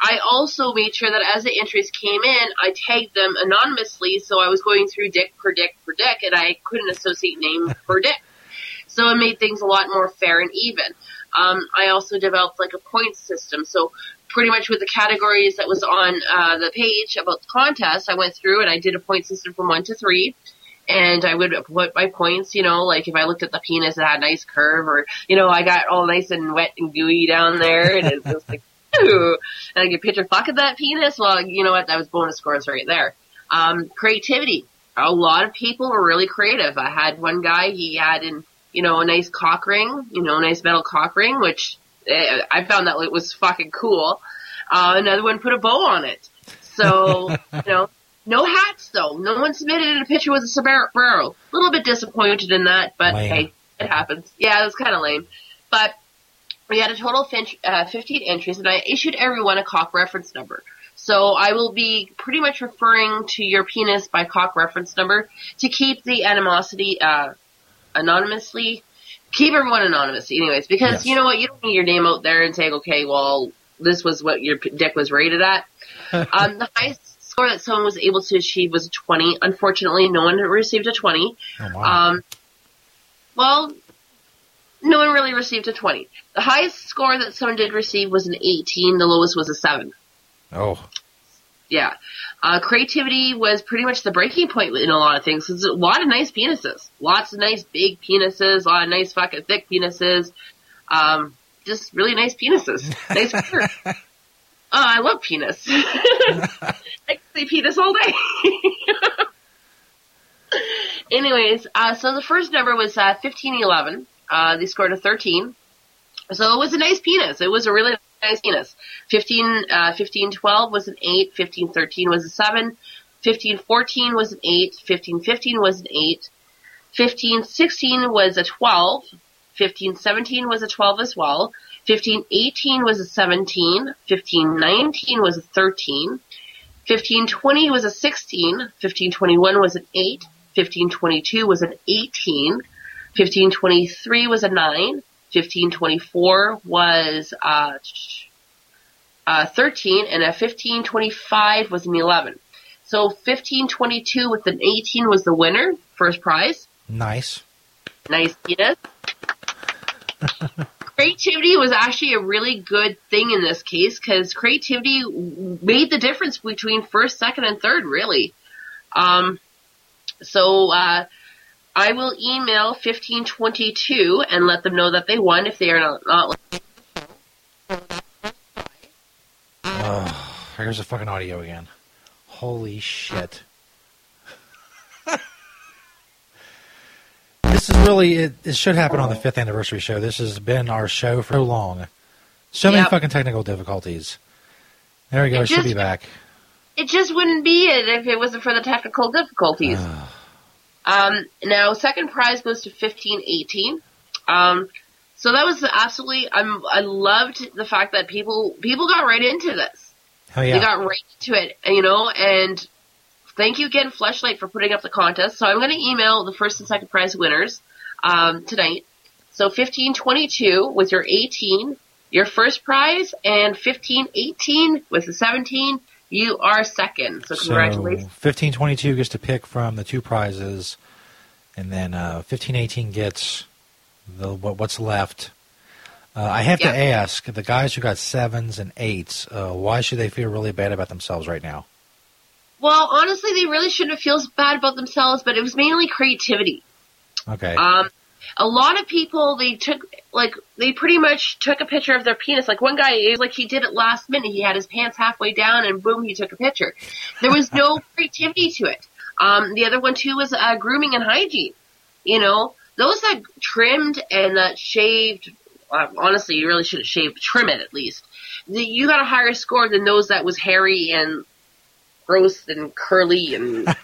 I also made sure that as the entries came in, I tagged them anonymously, so I was going through Dick per Dick per Dick, and I couldn't associate name (laughs) per Dick. So it made things a lot more fair and even. Um, I also developed like a point system, so pretty much with the categories that was on uh, the page about the contest, I went through and I did a point system from one to three and I would put my points, you know, like if I looked at the penis, it had a nice curve, or you know, I got all nice and wet and gooey down there, and it was like, (laughs) ooh, and I get picture fuck of that penis. Well, you know what? That was bonus scores right there. Um, creativity. A lot of people were really creative. I had one guy, he had in, you know, a nice cock ring, you know, a nice metal cock ring, which eh, I found that it was fucking cool. Uh, another one put a bow on it. So, (laughs) you know, no hats though. No one submitted a picture with a sombrero. A little bit disappointed in that, but Lame. hey, it happens. Yeah, it was kind of lame. But we had a total of uh, 15 entries, and I issued everyone a cock reference number. So I will be pretty much referring to your penis by cock reference number to keep the animosity uh, anonymously. Keep everyone anonymous, anyways, because Yes. you know what? You don't need your name out there and say, okay, well, this was what your dick was rated at. (laughs) um, the highest score that someone was able to achieve was a 20. Unfortunately, no one received a 20. Oh, wow. Um, well, no one really received a 20. The highest score that someone did receive was an 18. The lowest was a 7. oh, Yeah. Uh, creativity was pretty much the breaking point in a lot of things. There's a lot of nice penises. Lots of nice big penises, a lot of nice fucking thick penises. Um, just really nice penises. Nice. (laughs) Oh, I love penis. (laughs) I can say penis all day. (laughs) Anyways, uh, so the first number was uh, 1511. Uh, they scored a 13. So it was a nice penis. It was a really nice penis. 15, uh, 1512 was an 8. 1513 was a 7. 1514 was an 8. 1515 was an 8. 1516 was a 12. 1517 was a 12 as well. 1518 was a 17. 1519 was a 13. 1520 was a 16. 1521 was an 8. 1522 was an 18. 1523 was a 9. 1524 was uh, uh, 13. And a 1525 was an 11. So 1522 with an 18 was the winner, first prize. nice. Nice penis. (laughs) creativity was actually a really good thing in this case because creativity made the difference between first, second, and third, really. Um, so uh, I will email 1522 and let them know that they won if they are not. not Oh, here's the fucking audio again. Holy shit. This is really, it, it should happen on the fifth anniversary show. This has been our show for so long. So many Yep. fucking technical difficulties. There we go. It It should be just- back. it just wouldn't be it if it wasn't for the technical difficulties. um, now, second prize goes to fifteen eighteen. Um, so that was absolutely. I'm. I loved the fact that people people got right into this. Oh, yeah. They got right into it, you know. And thank you again, Fleshlight, for putting up the contest. So I'm going to email the first and second prize winners um, tonight. So fifteen twenty two with your eighteen, your first prize, and fifteen eighteen with the seventeen. You are second. So congratulations. So 1522 gets to pick from the two prizes, and then uh, 1518 gets the what, what's left. Uh, I have to ask the guys who got sevens and eights, uh, why should they feel really bad about themselves right now? Well, honestly, they really shouldn't feel bad about themselves, but it was mainly creativity. Okay. Um, a lot of people they took like they pretty much took a picture of their penis. Like one guy, it was like he did it last minute. He had his pants halfway down, and boom, he took a picture. There was no (laughs) creativity to it. Um, the other one too was uh, grooming and hygiene. You know, those that trimmed and that shaved uh, honestly, you really should have shaved, trim it at least. The- You got a higher score than those that was hairy and gross and curly and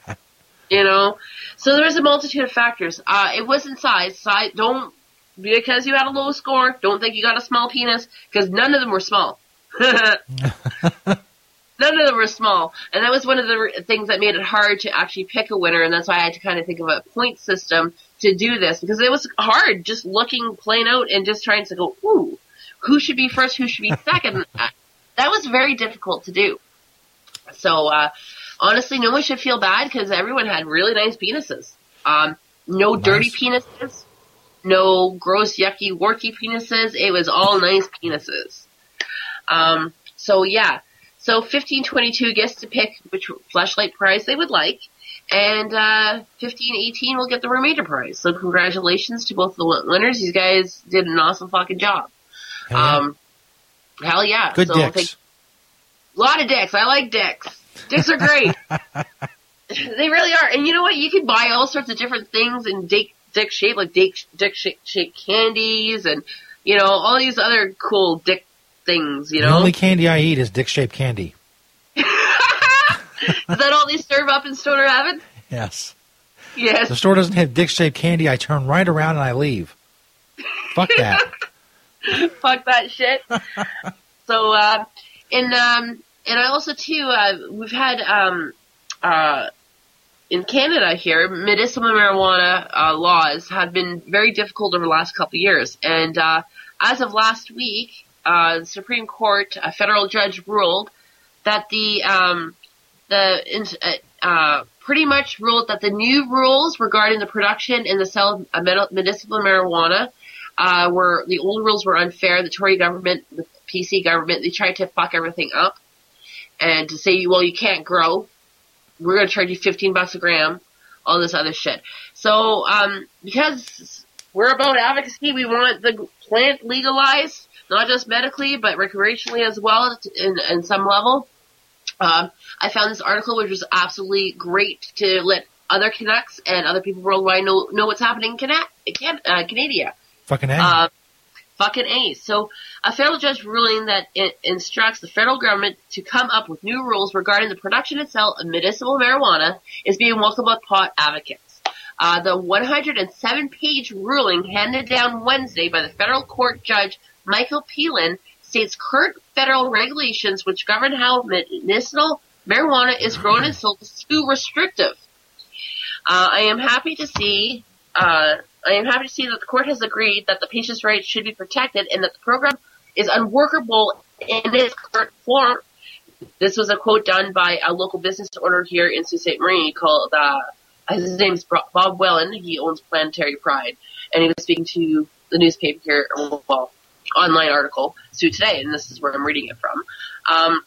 (laughs) you know. So there's a multitude of factors. Uh, it wasn't size. Size don't because you had a low score. Don't think you got a small penis because none of them were small. (laughs) None of them were small, and that was one of the things that made it hard to actually pick a winner, and that's why I had to kind of think of a point system to do this because it was hard just looking plain out and just trying to go, ooh, who should be first, who should be second. (laughs) Uh, that was very difficult to do. So uh, honestly, no one should feel bad because everyone had really nice penises. Um, no dirty penises, no gross, yucky, warky penises. It was all nice penises. Um, so yeah, so 1522 gets to pick which fleshlight prize they would like, and uh, 1518 will get the remainder prize. So congratulations to both the winners. These guys did an awesome fucking job. Hell yeah. Um, hell yeah. Good so dicks. A lot of dicks. I like dicks. Dicks are great. (laughs) (laughs) they really are. And you know what? You can buy all sorts of different things in dick dick shape, like dick dick shape, shape candies, and you know all these other cool dick things. You The know, only candy I eat is dick shaped candy. (laughs) is that all they serve up in Stoner Heaven? Yes. Yes. The store doesn't have dick shaped candy. I turn right around and I leave. Fuck that. Fuck that shit. so, uh, and um, and I also too, uh, we've had um, uh, in Canada here, medicinal marijuana uh, laws have been very difficult over the last couple of years, and uh, as of last week, uh, the Supreme Court, a federal judge ruled that the um, the uh, uh, pretty much ruled that the new rules regarding the production and the sale of medicinal marijuana uh, were the old rules were unfair. The Tory government, the PC government, they tried to fuck everything up and to say, well, you can't grow. We're going to charge you 15 bucks a gram, all this other shit. So, um, because we're about advocacy, we want the plant legalized, not just medically, but recreationally as well in, in some level. Um, I found this article which was absolutely great to let other Canucks and other people worldwide know know what's happening in Cana- Can- uh, Canada. Fucking. Uh, fucking A. So, a federal judge ruling that instructs the federal government to come up with new rules regarding the production and sale of medicinal marijuana is being welcomed by pot advocates. Uh, the 107-page ruling handed down Wednesday by the federal court judge Michael Phelan states current federal regulations which govern how medicinal marijuana is grown and sold is too restrictive. Uh, I am happy to see. Uh, I am happy to see that the court has agreed that the patient's rights should be protected and that the program is unworkable in its current form. This was a quote done by a local business owner here in Sault Ste. Marie called, uh, his name's Bob Wellen. He owns Planetary Pride. And he was speaking to the newspaper here, well, online article, SooToday, and this is where I'm reading it from. Um,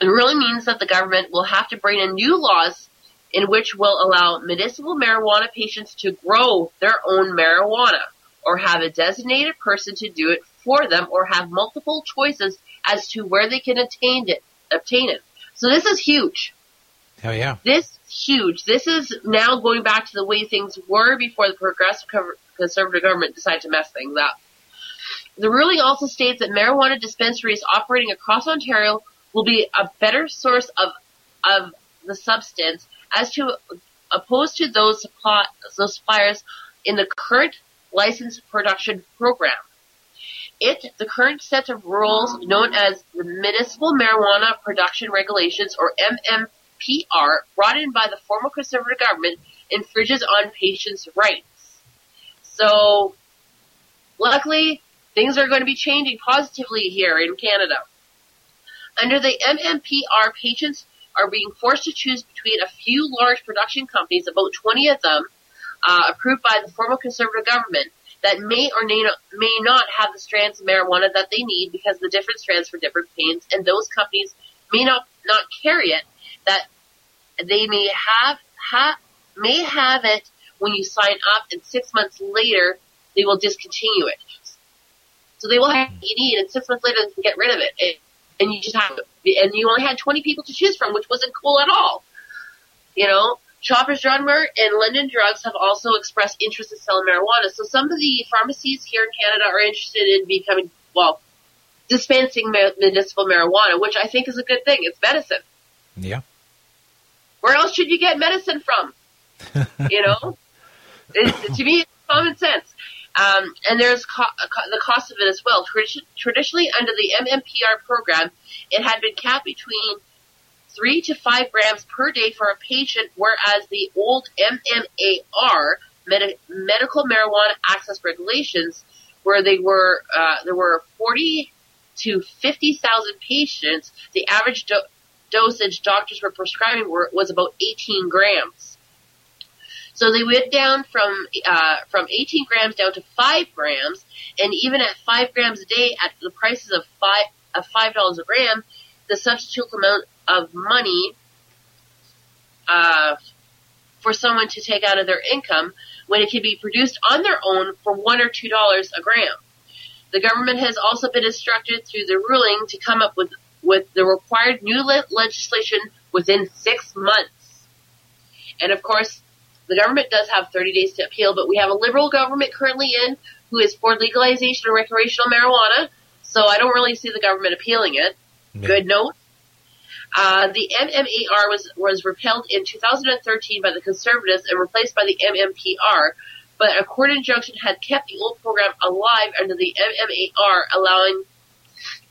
it really means that the government will have to bring in new laws in which will allow medicinal marijuana patients to grow their own marijuana or have a designated person to do it for them or have multiple choices as to where they can attain it, obtain it. So this is huge. Hell yeah. This is huge. This is now going back to the way things were before the progressive co- conservative government decided to mess things up. The ruling also states that marijuana dispensaries operating across Ontario will be a better source of of the substance as to opposed to those supply, those suppliers in the current license production program. It, the current set of rules known as the Municipal Marijuana Production Regulations or MMPR brought in by the former conservative government infringes on patients' rights. So, luckily, things are going to be changing positively here in Canada. Under the MMPR, patients are being forced to choose between a few large production companies, about 20 of them, uh, approved by the former conservative government, that may or may not, have the strands of marijuana that they need because the different strands for different pains, and those companies may not, not carry it, that they may have, ha, may have it when you sign up, and six months later, they will discontinue it. So they will have what you need, and six months later, they can get rid of it. And, and you just have, and you only had 20 people to choose from, which wasn't cool at all. You know, Shoppers Drug Mart and London Drugs have also expressed interest in selling marijuana. So some of the pharmacies here in Canada are interested in becoming, well, dispensing medicinal marijuana, which I think is a good thing. It's medicine. Yeah. Where else should you get medicine from? (laughs) you know, it, to me, it's common sense. Um, and there's co- the cost of it as well. Tradi- traditionally, under the MMPR program, it had been capped between three to five grams per day for a patient, whereas the old MMAR med- medical marijuana access regulations, where they were uh, there were 40 to 50,000 patients, the average do- dosage doctors were prescribing were, was about 18 grams. So they went down from uh, from 18 grams down to five grams, and even at five grams a day, at the prices of five of five dollars a gram, the substitute amount of money uh, for someone to take out of their income when it can be produced on their own for one or two dollars a gram. The government has also been instructed through the ruling to come up with with the required new le- legislation within six months. And of course, the government does have 30 days to appeal, but we have a liberal government currently in who is for legalization of recreational marijuana. So I don't really see the government appealing it. Yeah. Good note. Uh, the MMAR was was repealed in 2013 by the Conservatives and replaced by the MMPR, but a court injunction had kept the old program alive under the MMAR, allowing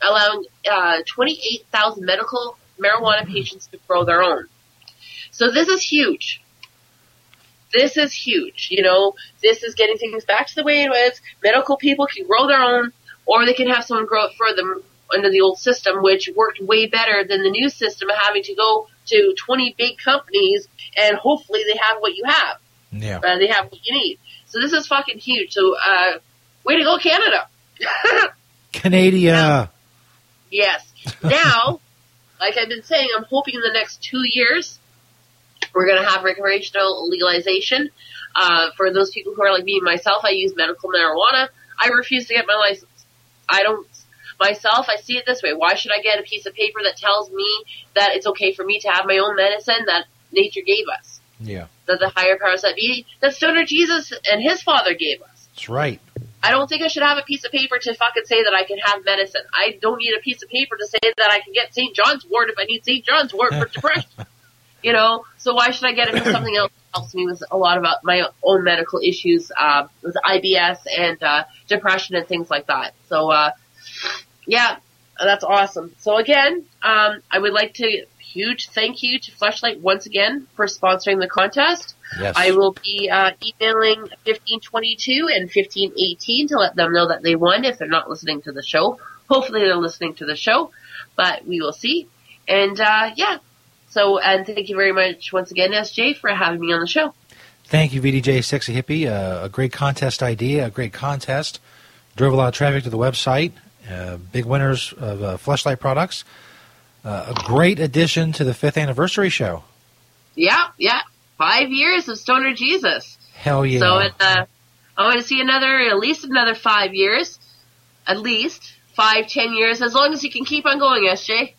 allowing uh, 28,000 medical marijuana patients to grow their own. So this is huge. This is huge. You know, this is getting things back to the way it was. Medical people can grow their own, or they can have someone grow it for them under the old system, which worked way better than the new system of having to go to 20 big companies and hopefully they have what you have. Yeah. Uh, they have what you need. So this is fucking huge. So, uh, way to go, Canada. (laughs) Canada. Yes. Now, like I've been saying, I'm hoping in the next two years we're going to have recreational legalization. Uh, for those people who are like me and myself, I use medical marijuana. I refuse to get my license. I don't myself. I see it this way. Why should I get a piece of paper that tells me that it's okay for me to have my own medicine that nature gave us, Yeah. that the higher powers that be, that Stoner Jesus and his father gave us? That's right. I don't think I should have a piece of paper to fucking say that I can have medicine. I don't need a piece of paper to say that I can get St. John's wort if I need St. John's wort for (laughs) depression. You know, so why should I get it for something else that helps me with a lot of my own medical issues, uh, with IBS and, uh, depression and things like that. So, uh, yeah, that's awesome. So again, um, I would like to huge thank you to Fleshlight once again for sponsoring the contest. Yes. I will be uh, emailing 1522 and 1518 to let them know that they won if they're not listening to the show. Hopefully they're listening to the show, but we will see. And uh, yeah, so and thank you very much once again, SJ, for having me on the show. Thank you, VDJ Sexy Hippie. Uh, a great contest idea, a great contest. Drove a lot of traffic to the website. Uh, big winners of uh, Fleshlight products. Uh, a great addition to the fifth anniversary show. Yeah, yeah, five years of Stoner Jesus. Hell yeah. So it, uh, I want to see another, at least another five years, at least five, ten years, as long as you can keep on going, SJ.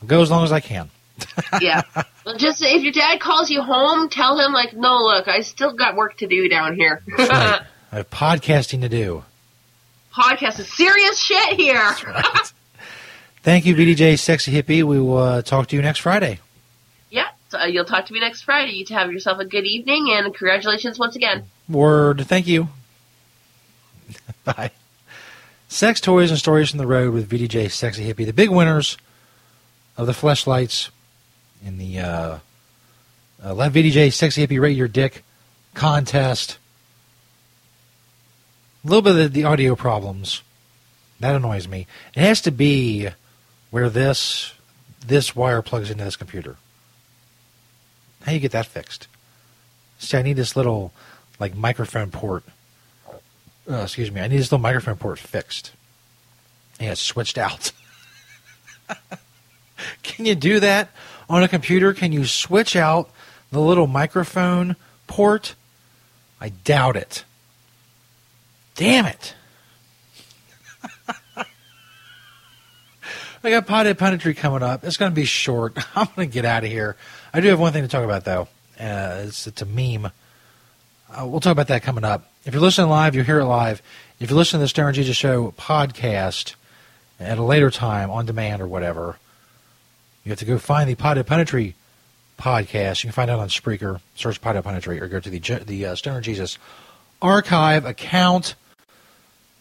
I'll go as long as I can. (laughs) Yeah. Well, just if your dad calls you home, tell him like, no, look, I still got work to do down here. Right. (laughs) I have podcasting to do. Podcast is serious shit here. Thank you, VDJ Sexy Hippie. We will uh, talk to you next Friday. yeah. So uh, you'll talk to me next Friday. You to have yourself a good evening and congratulations once again. Word. Thank you. (laughs) Bye. Sex toys and stories from the road with VDJ Sexy Hippie. The big winners of the fleshlights in the uh, uh, Let VDJ Sexy Hippie Rate Your Dick contest. A little bit of the audio problems. That annoys me. It has to be where this this wire plugs into this computer. How you get that fixed? See, I need this little like microphone port. Uh, excuse me, I need this little microphone port fixed. And it's switched out. (laughs) Can you do that on a computer? Can you switch out the little microphone port? I doubt it. Damn it. (laughs) I got Pod Punditry coming up. It's going to be short. (laughs) I'm going to get out of here. I do have one thing to talk about, though. Uh, it's, it's a meme. Uh, we'll talk about that coming up. If you're listening live, you'll hear it live. If you're listening to the Stoner Jesus Show podcast at a later time on demand or whatever, you have to go find the Pod Punditry podcast. You can find it on Spreaker. Search Pod Punditry or go to the the uh, Stoner Jesus archive account.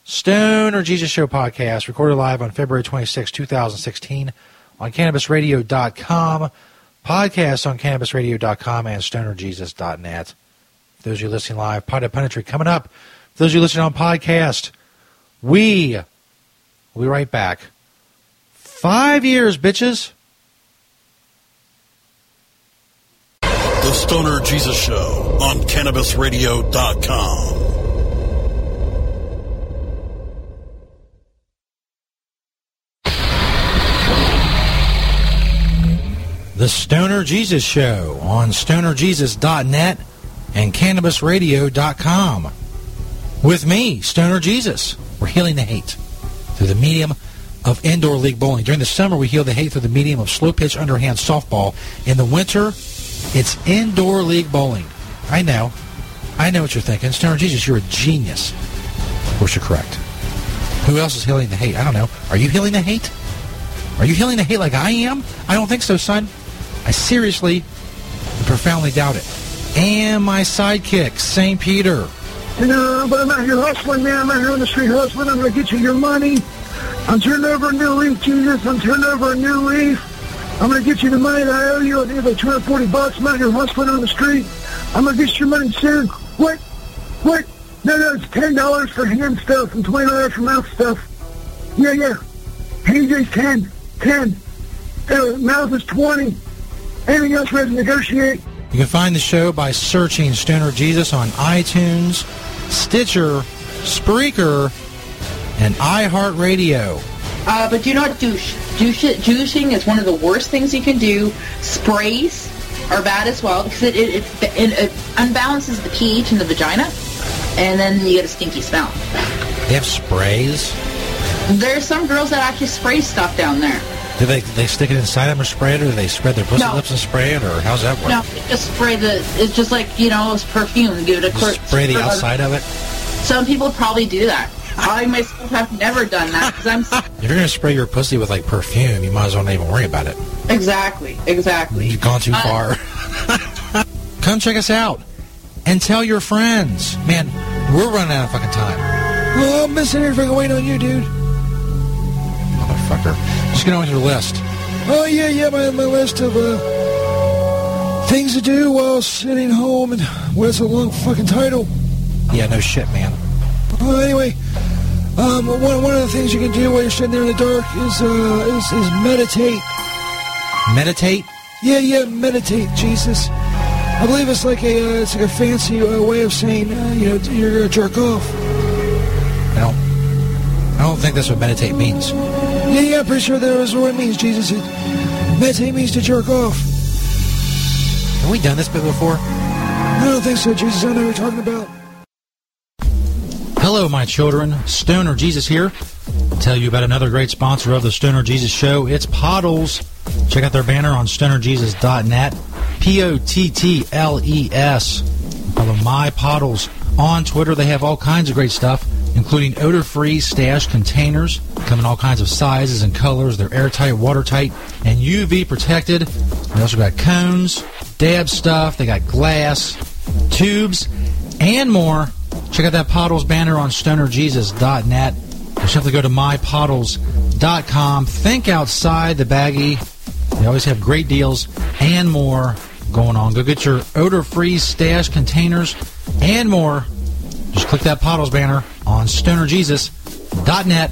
Stoner Jesus Show podcast recorded live on February 26, 2016 on CannabisRadio.com, podcast on CannabisRadio.com and StonerJesus.net. For those of you listening live, Pod Punditry coming up. For those of you listening on podcast, we will be right back. Five years, bitches. The Stoner Jesus Show on CannabisRadio.com. The Stoner Jesus Show on stonerjesus.net and cannabisradio.com. With me, Stoner Jesus. We're healing the hate through the medium of indoor league bowling. During the summer, we heal the hate through the medium of slow pitch underhand softball. In the winter, it's indoor league bowling. I know. I know what you're thinking. Stoner Jesus, you're a genius. Of course, you're correct. Who else is healing the hate? I don't know. Are you healing the hate? Are you healing the hate like I am? I don't think so, son. I seriously and profoundly doubt it. And my sidekick, St. Peter. Know, but I'm out here hustling, man. I'm out here on the street hustling. I'm going to get you your money. I'm turning over a new leaf, Jesus. I'm turning over a new leaf. I'm going to get you the money that I owe you. I think like 240 bucks. I'm out here hustling on the street. I'm going to get you your money soon. What? What? No, no, it's $10 for hand stuff and $20 for mouth stuff. Yeah, yeah. AJ's 10. 10. Uh, mouth is 20. Anything else ready to negotiate? You can find the show by searching Stoner Jesus on iTunes, Stitcher, Spreaker, and iHeartRadio. Uh, but do not douche. douche. Douching is one of the worst things you can do. Sprays are bad as well because it, it, it, it, unbalances the pH in the vagina, and then you get a stinky smell. They have sprays. There's some girls that actually spray stuff down there. Do they they stick it inside them or spray it, or do they spread their pussy No. lips and spray it, or how's that work? No, just spray the. It's just like you know, it's perfume. Give it a quick Spray the outside of it. Some people probably do that. I myself have never done that because I'm If you're gonna spray your pussy with like perfume, you might as well not even worry about it. exactly, exactly. You've gone too Uh, far. (laughs) Come check us out and tell your friends. Man, we're running out of fucking time. I'm missing here fucking waiting on you, dude. Motherfucker. Just get on with your list. Oh, yeah, yeah, my, my list of uh, things to do while sitting home. And well, that's a long fucking title. Yeah, no shit, man. Well, anyway, um, one, one of the things you can do while you're sitting there in the dark is, uh, is, is meditate. Meditate? Yeah, yeah, meditate, Jesus. I believe it's like a uh, it's like a fancy uh, way of saying uh, you know you're gonna jerk off. I don't. I don't think that's what meditate means. Yeah, yeah, I'm pretty sure that is what it means, Jesus. It, meditate means to jerk off. Have we done this bit before? I don't think so, Jesus. I know what you're talking about. Hello, my children. Stoner Jesus here. Tell you about another great sponsor of the Stoner Jesus Show. It's Pottles. Check out their banner on stonerjesus.net. P O T T L E S. Follow My Pottles on Twitter. They have all kinds of great stuff, including odor-free stash containers. Come in all kinds of sizes and colors. They're airtight, watertight, and UV protected. They also got cones, dab stuff. They got glass, tubes, and more. Check out that Pottles banner on stonerjesus.net. Or simply go to mypottles.com. Think outside the baggie. They always have great deals and more going on. Go get your odor-free stash containers and more. Just click that Pottles banner on stonerjesus.net.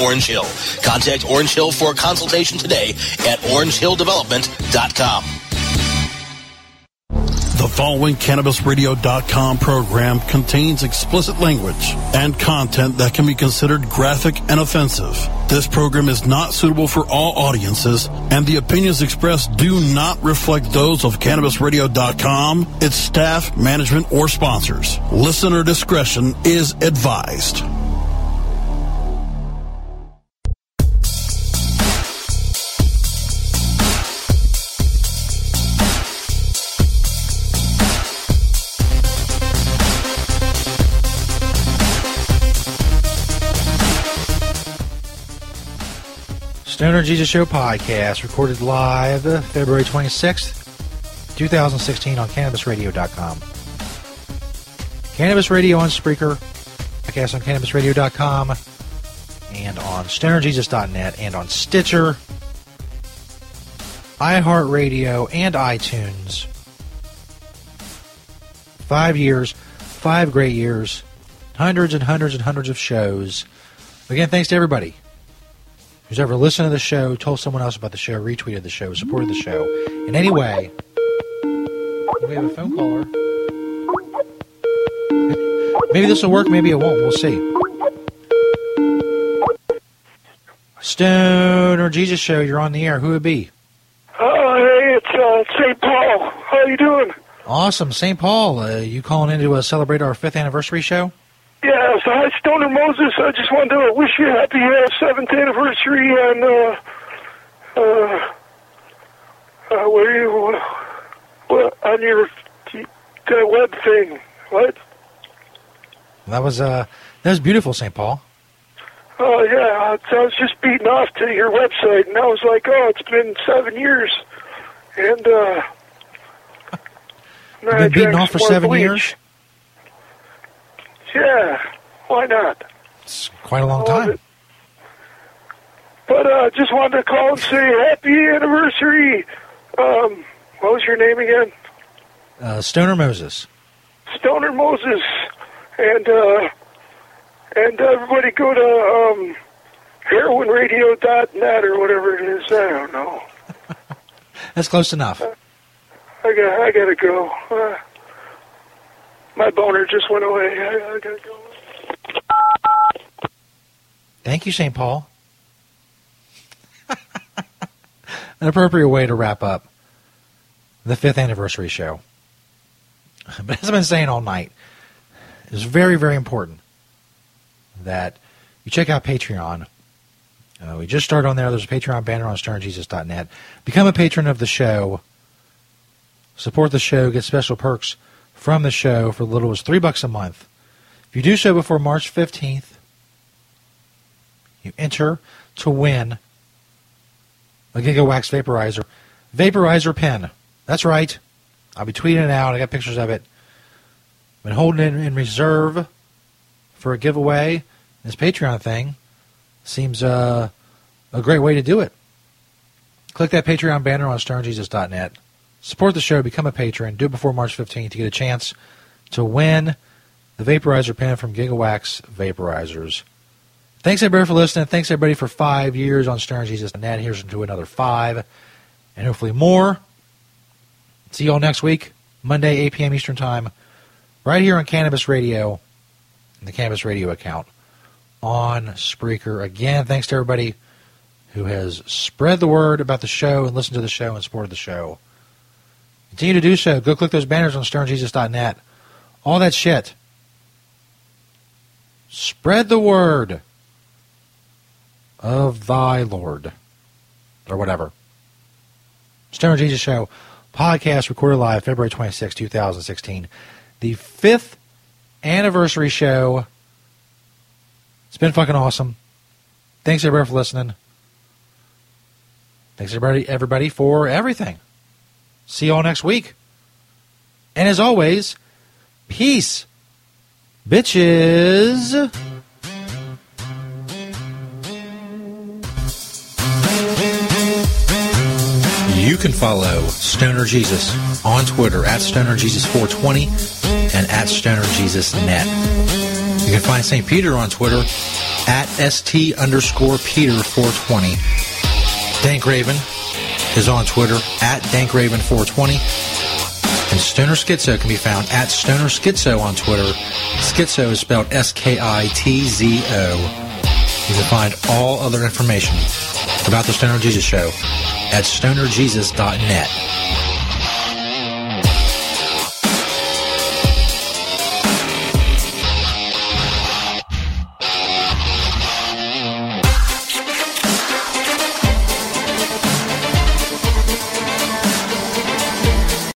Orange Hill. Contact Orange Hill for a consultation today at orangehilldevelopment.com. The following CannabisRadio.com program contains explicit language and content that can be considered graphic and offensive. This program is not suitable for all audiences, and the opinions expressed do not reflect those of CannabisRadio.com, its staff, management, or sponsors. Listener discretion is advised. Stoner Jesus Show podcast, recorded live February 26th, 2016 on CannabisRadio.com. Cannabis Radio on Spreaker, podcast on CannabisRadio.com, and on StonerJesus.net, and on Stitcher, iHeartRadio, and iTunes. Five years, five great years, hundreds and hundreds and hundreds of shows. Again, thanks to everybody who's ever listened to the show, told someone else about the show, retweeted the show, supported the show in any way. We have a phone caller. Maybe this will work, maybe it won't. We'll see. Stoner Jesus Show, you're on the air. Who would it be? Oh, hey, it's uh, St. Paul. How you doing? Awesome. St. Paul, uh, you calling in to uh, celebrate our fifth anniversary show? Yeah, so hi, Stoner Moses. I just wanted to wish you a happy uh, seventh anniversary on uh, uh, uh, where you what, on your uh, web thing. What? That was uh, that was beautiful, St. Paul. Oh yeah, I was just beating off to your website, and I was like, oh, it's been seven years, and uh, (laughs) You've been beating off for seven years. Yeah, why not? It's quite a long time. But uh, just wanted to call and say happy anniversary. Um, what was your name again? Uh, Stoner Moses. Stoner Moses, and uh, and everybody go to um, heroinradio.net or whatever it is. I don't know. (laughs) That's close enough. I got I gotta go. My boner just went away. I, I gotta go. Thank you, St. Paul. (laughs) An appropriate way to wrap up the fifth anniversary show. (laughs) But as I've been saying all night, it's very, very important that you check out Patreon. Uh, we just started on there. There's a Patreon banner on stonerjesus.net. Become a patron of the show. Support the show. Get special perks from the show for little as three bucks a month. If you do so before March 15th, you enter to win a GigaWax vaporizer. Vaporizer pen. That's right. I'll be tweeting it out. I got pictures of it. Been holding it in reserve for a giveaway. This Patreon thing seems uh, a great way to do it. Click that Patreon banner on stonerjesus.net. Support the show, become a patron, do it before March 15th to get a chance to win the vaporizer pen from GigaWax Vaporizers. Thanks everybody for listening. Thanks everybody for five years on stonerjesus.net. Here's into another five and hopefully more. See you all next week, Monday, 8 p.m. Eastern Time, right here on Cannabis Radio, and the Cannabis Radio account on Spreaker. Again, thanks to everybody who has spread the word about the show and listened to the show and supported the show. Continue to do so. Go click those banners on stonerjesus.net. All that shit. Spread the word of thy Lord. Or whatever. Stoner Jesus Show podcast recorded live February 26, 2016. The fifth anniversary show. It's been fucking awesome. Thanks everybody for listening. Thanks everybody everybody for everything. See you all next week. And as always, peace. Bitches. You can follow Stoner Jesus on Twitter at Stoner Jesus 420 and at Stoner Jesus Net. You can find St. Peter on Twitter at st underscore Peter 420. Dank Raven is on Twitter at DankRaven420. And Stoner Skitzo can be found at Stoner Skitzo on Twitter. Skitzo is spelled S-K-I-T-Z-O. You can find all other information about the Stoner Jesus Show at stonerjesus.net.